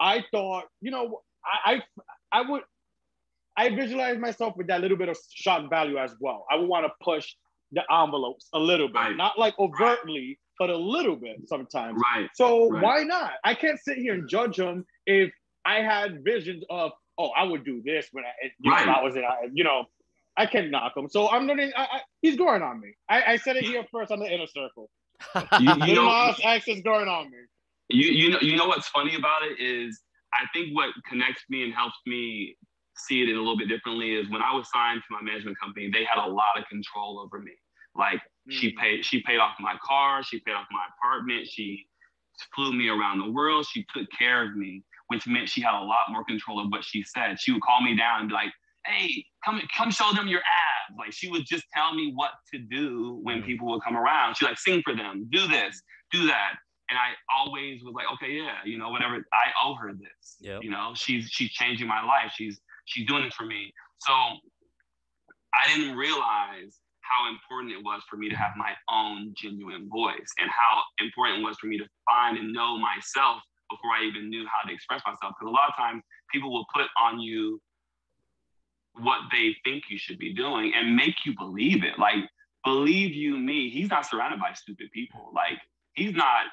I thought, you know, I I, I would I visualize myself with that little bit of shock value as well. I would want to push the envelopes a little bit, Right. not like overtly, but a little bit sometimes. right. So Right. why not? I can't sit here and judge him if I had visions of, oh, I would do this when I, you Right. know, that was it. I, you know, I can knock him. So I'm learning. I, I, he's going on me. I, I said it here first on the inner circle. You, you know, Nas X is going on me. you you know you know what's funny about it is I think what connects me and helps me see it in a little bit differently is when I was signed to my management company, they had a lot of control over me. Like she Mm. paid she paid off my car, she paid off my apartment, she flew me around the world, she took care of me, which meant she had a lot more control of what she said. She would call me down and be like, hey, come come show them your abs. Like she would just tell me what to do when Mm. people would come around. She like sing for them, do this, do that. And I always was like, okay, yeah, you know, whatever. I owe her this. Yep. You know, she's she's changing my life. She's she's doing it for me. So I didn't realize how important it was for me to have my own genuine voice and how important it was for me to find and know myself before I even knew how to express myself. Because a lot of times people will put on you what they think you should be doing and make you believe it. Like, believe you me, he's not surrounded by stupid people. Like, he's not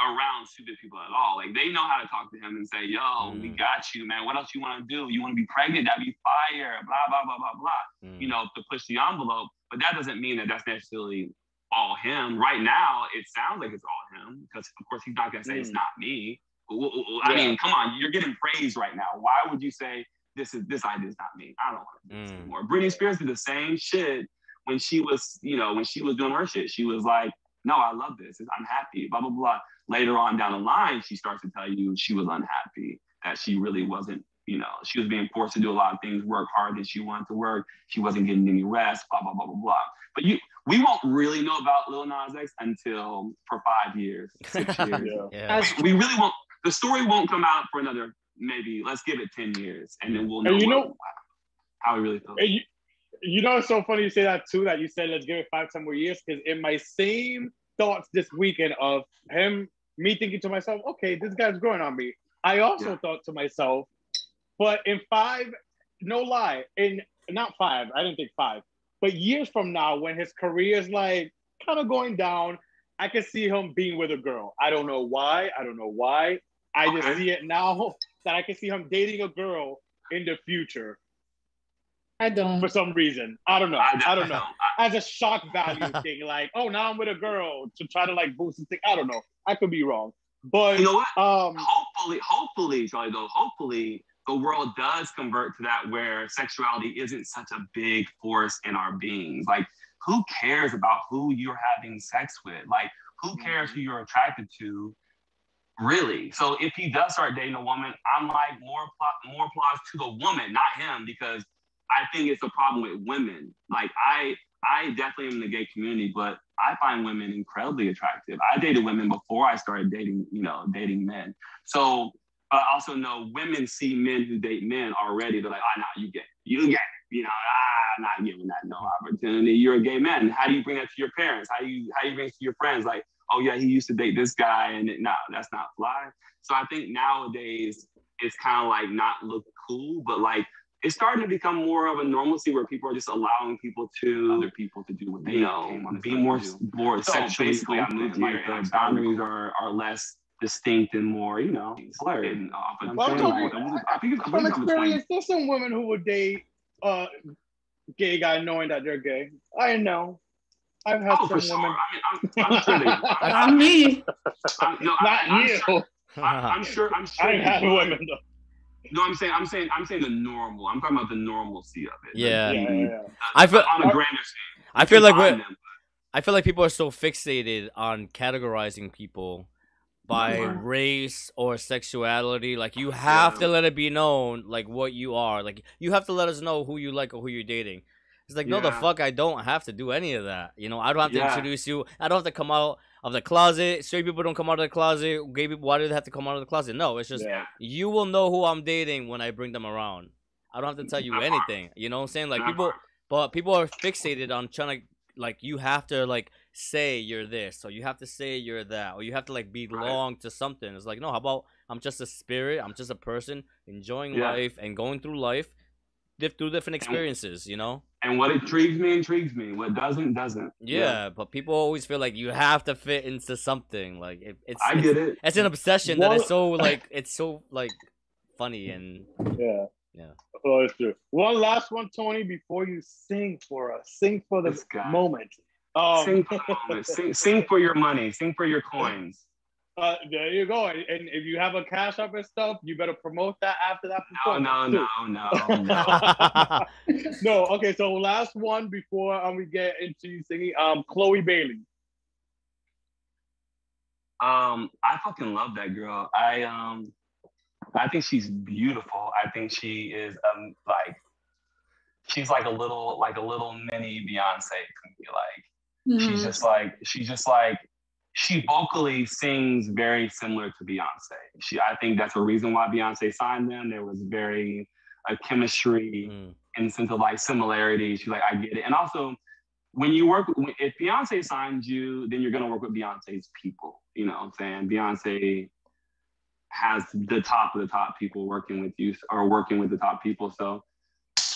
around stupid people at all. Like, they know how to talk to him and say, yo, we Mm. got you, man. What else you want to do? You want to be pregnant? That'd be fire. Blah, blah, blah, blah, blah Mm. you know, to push the envelope. But that doesn't mean that that's necessarily all him. Right now, it sounds like it's all him because, of course, he's not going to say it's Mm. not me. I Yeah. mean, come on, you're getting praise right now. Why would you say this is this idea is not me? I don't want to do this Mm. anymore. Britney Spears did the same shit when she was, you know, when she was doing her shit. She was like, "No, I love this. I'm happy." Blah blah blah. Later on down the line, she starts to tell you she was unhappy that she really wasn't you know, she was being forced to do a lot of things, work hard than she wanted to work. She wasn't getting any rest, blah, blah, blah, blah, blah. But you, we won't really know about Lil Nas X until for five years, six years. Yeah. Yeah. We really won't, the story won't come out for another, maybe, let's give it 10 years. And then we'll know, And you what- know- how we really feel. You, you know, it's so funny you say that too. That you said let's give it five, ten more years. Because in my same thoughts this weekend of him, me thinking to myself, okay, this guy's growing on me. I also Yeah. thought to myself, but in five, no lie, in not five, I didn't think five, but years from now, when his career is like kind of going down, I can see him being with a girl. I don't know why. I don't know why. I just Okay. see it now that I can see him dating a girl in the future I don't. for some reason. I don't know. I, I don't know. As a shock value thing, like, oh, now I'm with a girl to try to like boost the thing. I don't know. I could be wrong, but you know what? um, hopefully, hopefully, Charlie, though, hopefully the world does convert to that where sexuality isn't such a big force in our beings. Like, who cares about who you're having sex with? Like, who cares who you're attracted to? Really? So if he does start dating a woman, I'm like more appla- more applause to the woman, not him, because I think it's a problem with women. Like I I definitely am in the gay community, but I find women incredibly attractive. I dated women before I started dating, you know, dating men. So I also know women see men who date men already. They're like, oh, no, you get, you get, you know, ah, I'm not giving that no opportunity. You're a gay man. How do you bring that to your parents? How do you, how do you bring it to your friends? Like, oh yeah, he used to date this guy, and no, that's not fly. So I think nowadays it's kind of like not look cool, but like it's starting to become more of a normalcy where people are just allowing people to other people to do what they you know, came on this be earth more to more So sexually basically, I'm open. moving Like here the I'm starting to- boundaries are are less distinct and more, you know, blurred. And, uh, but Well, I'm I'm talking- like, I think it's, from believe I'm between experience, there's some women who would date uh gay guy knowing that they're gay. I know. I've had Oh, some sure. women. I mean, I'm, I'm sure they. I'm, Not me. I'm, no, Not I, I'm you. Sure, I, I'm sure. I'm sure. I've had women though. No, I'm saying. I'm saying. I'm saying the normal. I'm talking about the normalcy of it. Yeah. Yeah, yeah, yeah. Like, I feel- on a grander scale. I feel like Find we're, them. I feel like people are so fixated on categorizing people by race or sexuality. Like you have Yeah. to let it be known like what you are. Like you have to let us know who you like or who you're dating. It's like no, the fuck, I don't have to do any of that. You know, I don't have to Yeah. introduce you. I don't have to come out of the closet. Straight people don't come out of the closet. Gay people, why do they have to come out of the closet? No, it's just Yeah. you will know who I'm dating when I bring them around. I don't have to tell you anything. You know what I'm saying? Like people, but people are fixated on trying to like you have to like say you're this or you have to say you're that or you have to like belong to something. It's like no, how about I'm just a spirit. I'm just a person enjoying Yeah. life and going through life, through different experiences. You know? And what intrigues me intrigues me. What doesn't doesn't. Yeah, but people always feel like you have to fit into something. Like it, it's I it's, get it. it's an obsession that One- is so like it's so like funny and Yeah. Yeah. Oh, it's true. One last one, Tony, before you sing for us. Sing for the moment. Um, sing for the moment. Sing, sing for your money. Sing for your coins. Uh, there you go. And and if you have a cash up and stuff, you better promote that after that. No, no, no, no, no. no, okay. So last one before um, we get into you singing. Um, Chloe Bailey. Um, I fucking love that girl. I um, I think she's beautiful. I think she is um like she's like a little like a little mini Beyonce to me. Like Mhm. she's just like she's just like she vocally sings very similar to Beyonce. She I think that's a reason why Beyonce signed them. There was very a chemistry Mm. the sense of like similarity. She's like, I get it. And also, when you work, if Beyonce signs you, then you're gonna work with Beyonce's people. You know what I'm saying? Beyonce has the top of the top people working with you or working with the top people. So,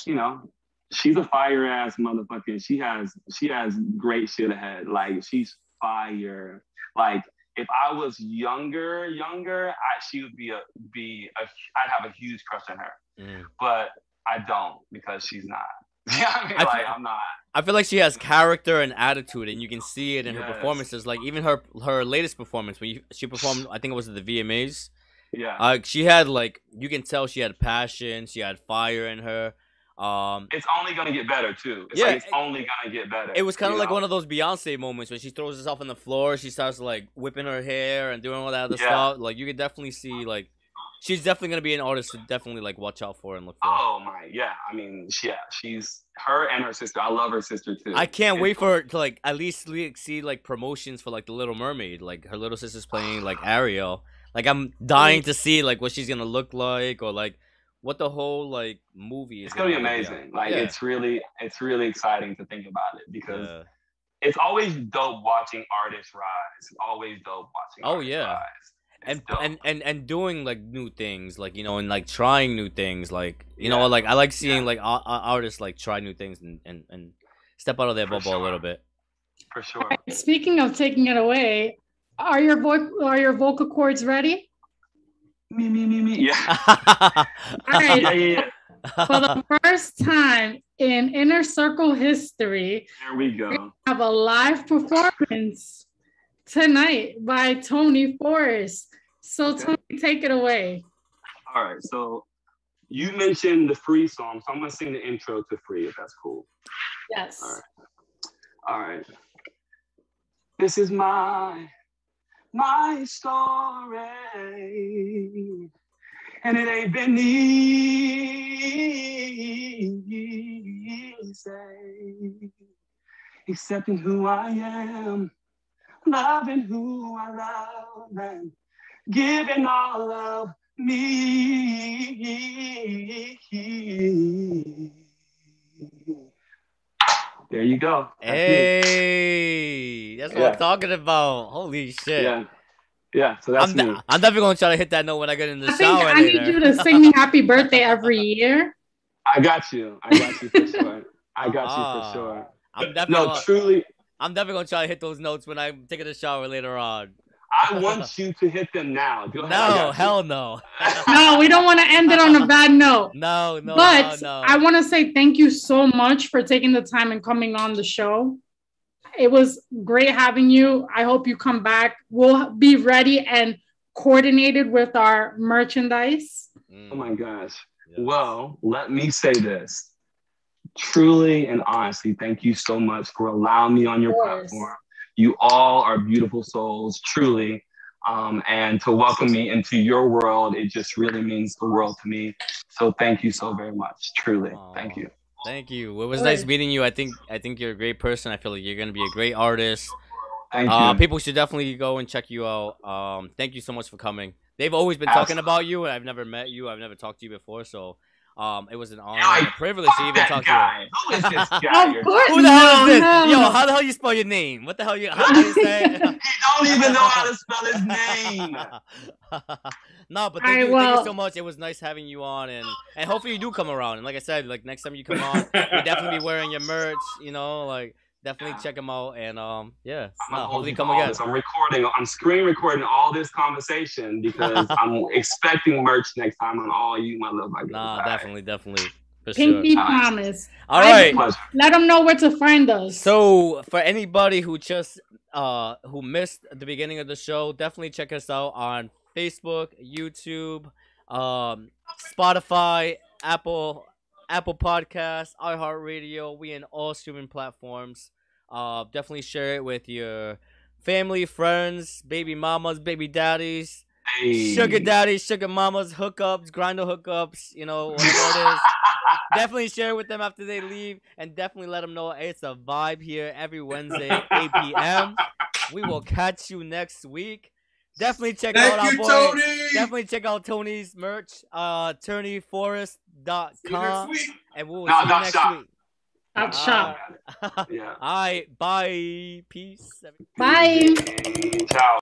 you know, she's a fire ass motherfucking. She has she has great shit ahead. Like she's fire. Like if I was younger, younger, I, she would be a be a. I'd have a huge crush on her Mm. but I don't because she's not. Yeah, I mean, I like feel- I'm not. I feel like she has character and attitude, and you can see it in her performances. Like even her her latest performance when you, she performed, I think it was at the VMAs. Yeah, Uh, she had like you can tell she had passion, she had fire in her. Um, it's only gonna get better too. It's Yeah, like it's it- only gonna get better. it was kind of like know? one of those Beyonce moments when she throws herself on the floor, she starts like whipping her hair and doing all that other Yeah. stuff. Like you could definitely see like she's definitely gonna be an artist to definitely like watch out for and look for. Oh my, yeah. I mean, yeah, she's her and her sister. I love her sister too. I can't It's- wait for her to like at least le- see like promotions for like the Little Mermaid. Like her little sister's playing like Ariel. Like I'm dying to see like what she's gonna look like or like what the whole like movie is. It's gonna be look amazing. Like Yeah. it's really, it's really exciting to think about it because Yeah. it's always dope watching artists rise. It's always dope watching. Oh, artists yeah. rise. And and and and doing like new things like you know and like trying new things like you know like i like seeing Yeah. like ar- ar- artists like try new things and and, and step out of their For bubble a little bit for sure. Speaking of taking it away, are your vo- are your vocal cords ready? Me, me, me, me. Yeah. All right. yeah, yeah, yeah. For the first time in Inner Circle history, There we go. have a live performance tonight by Tony Forrest. So Okay. Tony, take it away. All right. So you mentioned the free song, so I'm gonna sing the intro to free if that's cool. Yes. All right. All right. This is my my story. And it ain't been easy. Accepting who I am, loving who I love, and giving all of me. There you go. That's it. hey that's what Yeah. i'm talking about holy shit Yeah. Yeah. So that's I'm, me. I'm definitely gonna try to hit that note when I get in the I think shower I need you to sing me happy birthday every year. I got you. I got you for sure. I got you Ah. for sure. I'm definitely, No, gonna, truly, I'm definitely gonna try to hit those notes when I'm taking a shower later on. I want you to hit them now. Go ahead, No, hell no. No, we don't want to end it on a bad note. No, no, but no, no. I want to say thank you so much for taking the time and coming on the show. It was great having you. I hope you come back. We'll be ready and coordinated with our merchandise. Mm, Oh my gosh. yeah. Well, let me say this. Truly and honestly, thank you so much for allowing me on your platform. You all are beautiful souls, truly. Um, and to welcome me into your world, it just really means the world to me. So thank you so very much. Truly. Thank you. Thank you. It was nice meeting you. I think I think you're a great person. I feel like you're gonna be a great artist. Thank Uh, you. people should definitely go and check you out. Um, thank you so much for coming. They've always been talking about you, and I've never met you. I've never talked to you before, so um, it was an honor and a privilege to even talk guy. Who is this Of guy? You're- course. to you. Who the hell No, is this? no, Yo, how the hell you spell your name? What the hell you? How do you say? it? He don't even know how to spell his name. no, but thank, Alright, you, thank you so much. It was nice having you on, and and hopefully you do come around. And like I said, like next time you come on, we definitely be wearing your merch. You know, like definitely check them out. And um, yeah, I'm no, gonna hold hopefully come again. this. I'm recording. I'm screen recording all this conversation because I'm expecting merch next time on all you, my love, my Nah, guys. definitely, definitely, for. Pinky Alright. promise. All I- right. Let them know where to find us. So for anybody who just uh who missed the beginning of the show, definitely check us out on Facebook, YouTube, um, Spotify, Apple, Apple Podcasts, iHeartRadio. We in all streaming platforms. Uh, definitely share it with your family, friends, baby mamas, baby daddies, Hey. sugar daddies, sugar mamas, hookups, Grindr hookups. You know whatever it is. definitely share it with them after they leave, and definitely let them know it's a vibe here every Wednesday 8 p.m. We will catch you next week. Definitely check Thank out our you, boy. Tony. Definitely check out Tony's merch, uh, See you attorneyforest.com, and we will No, see you next shop. week. Out shop. Yeah. All right, bye, peace. Bye. Ciao.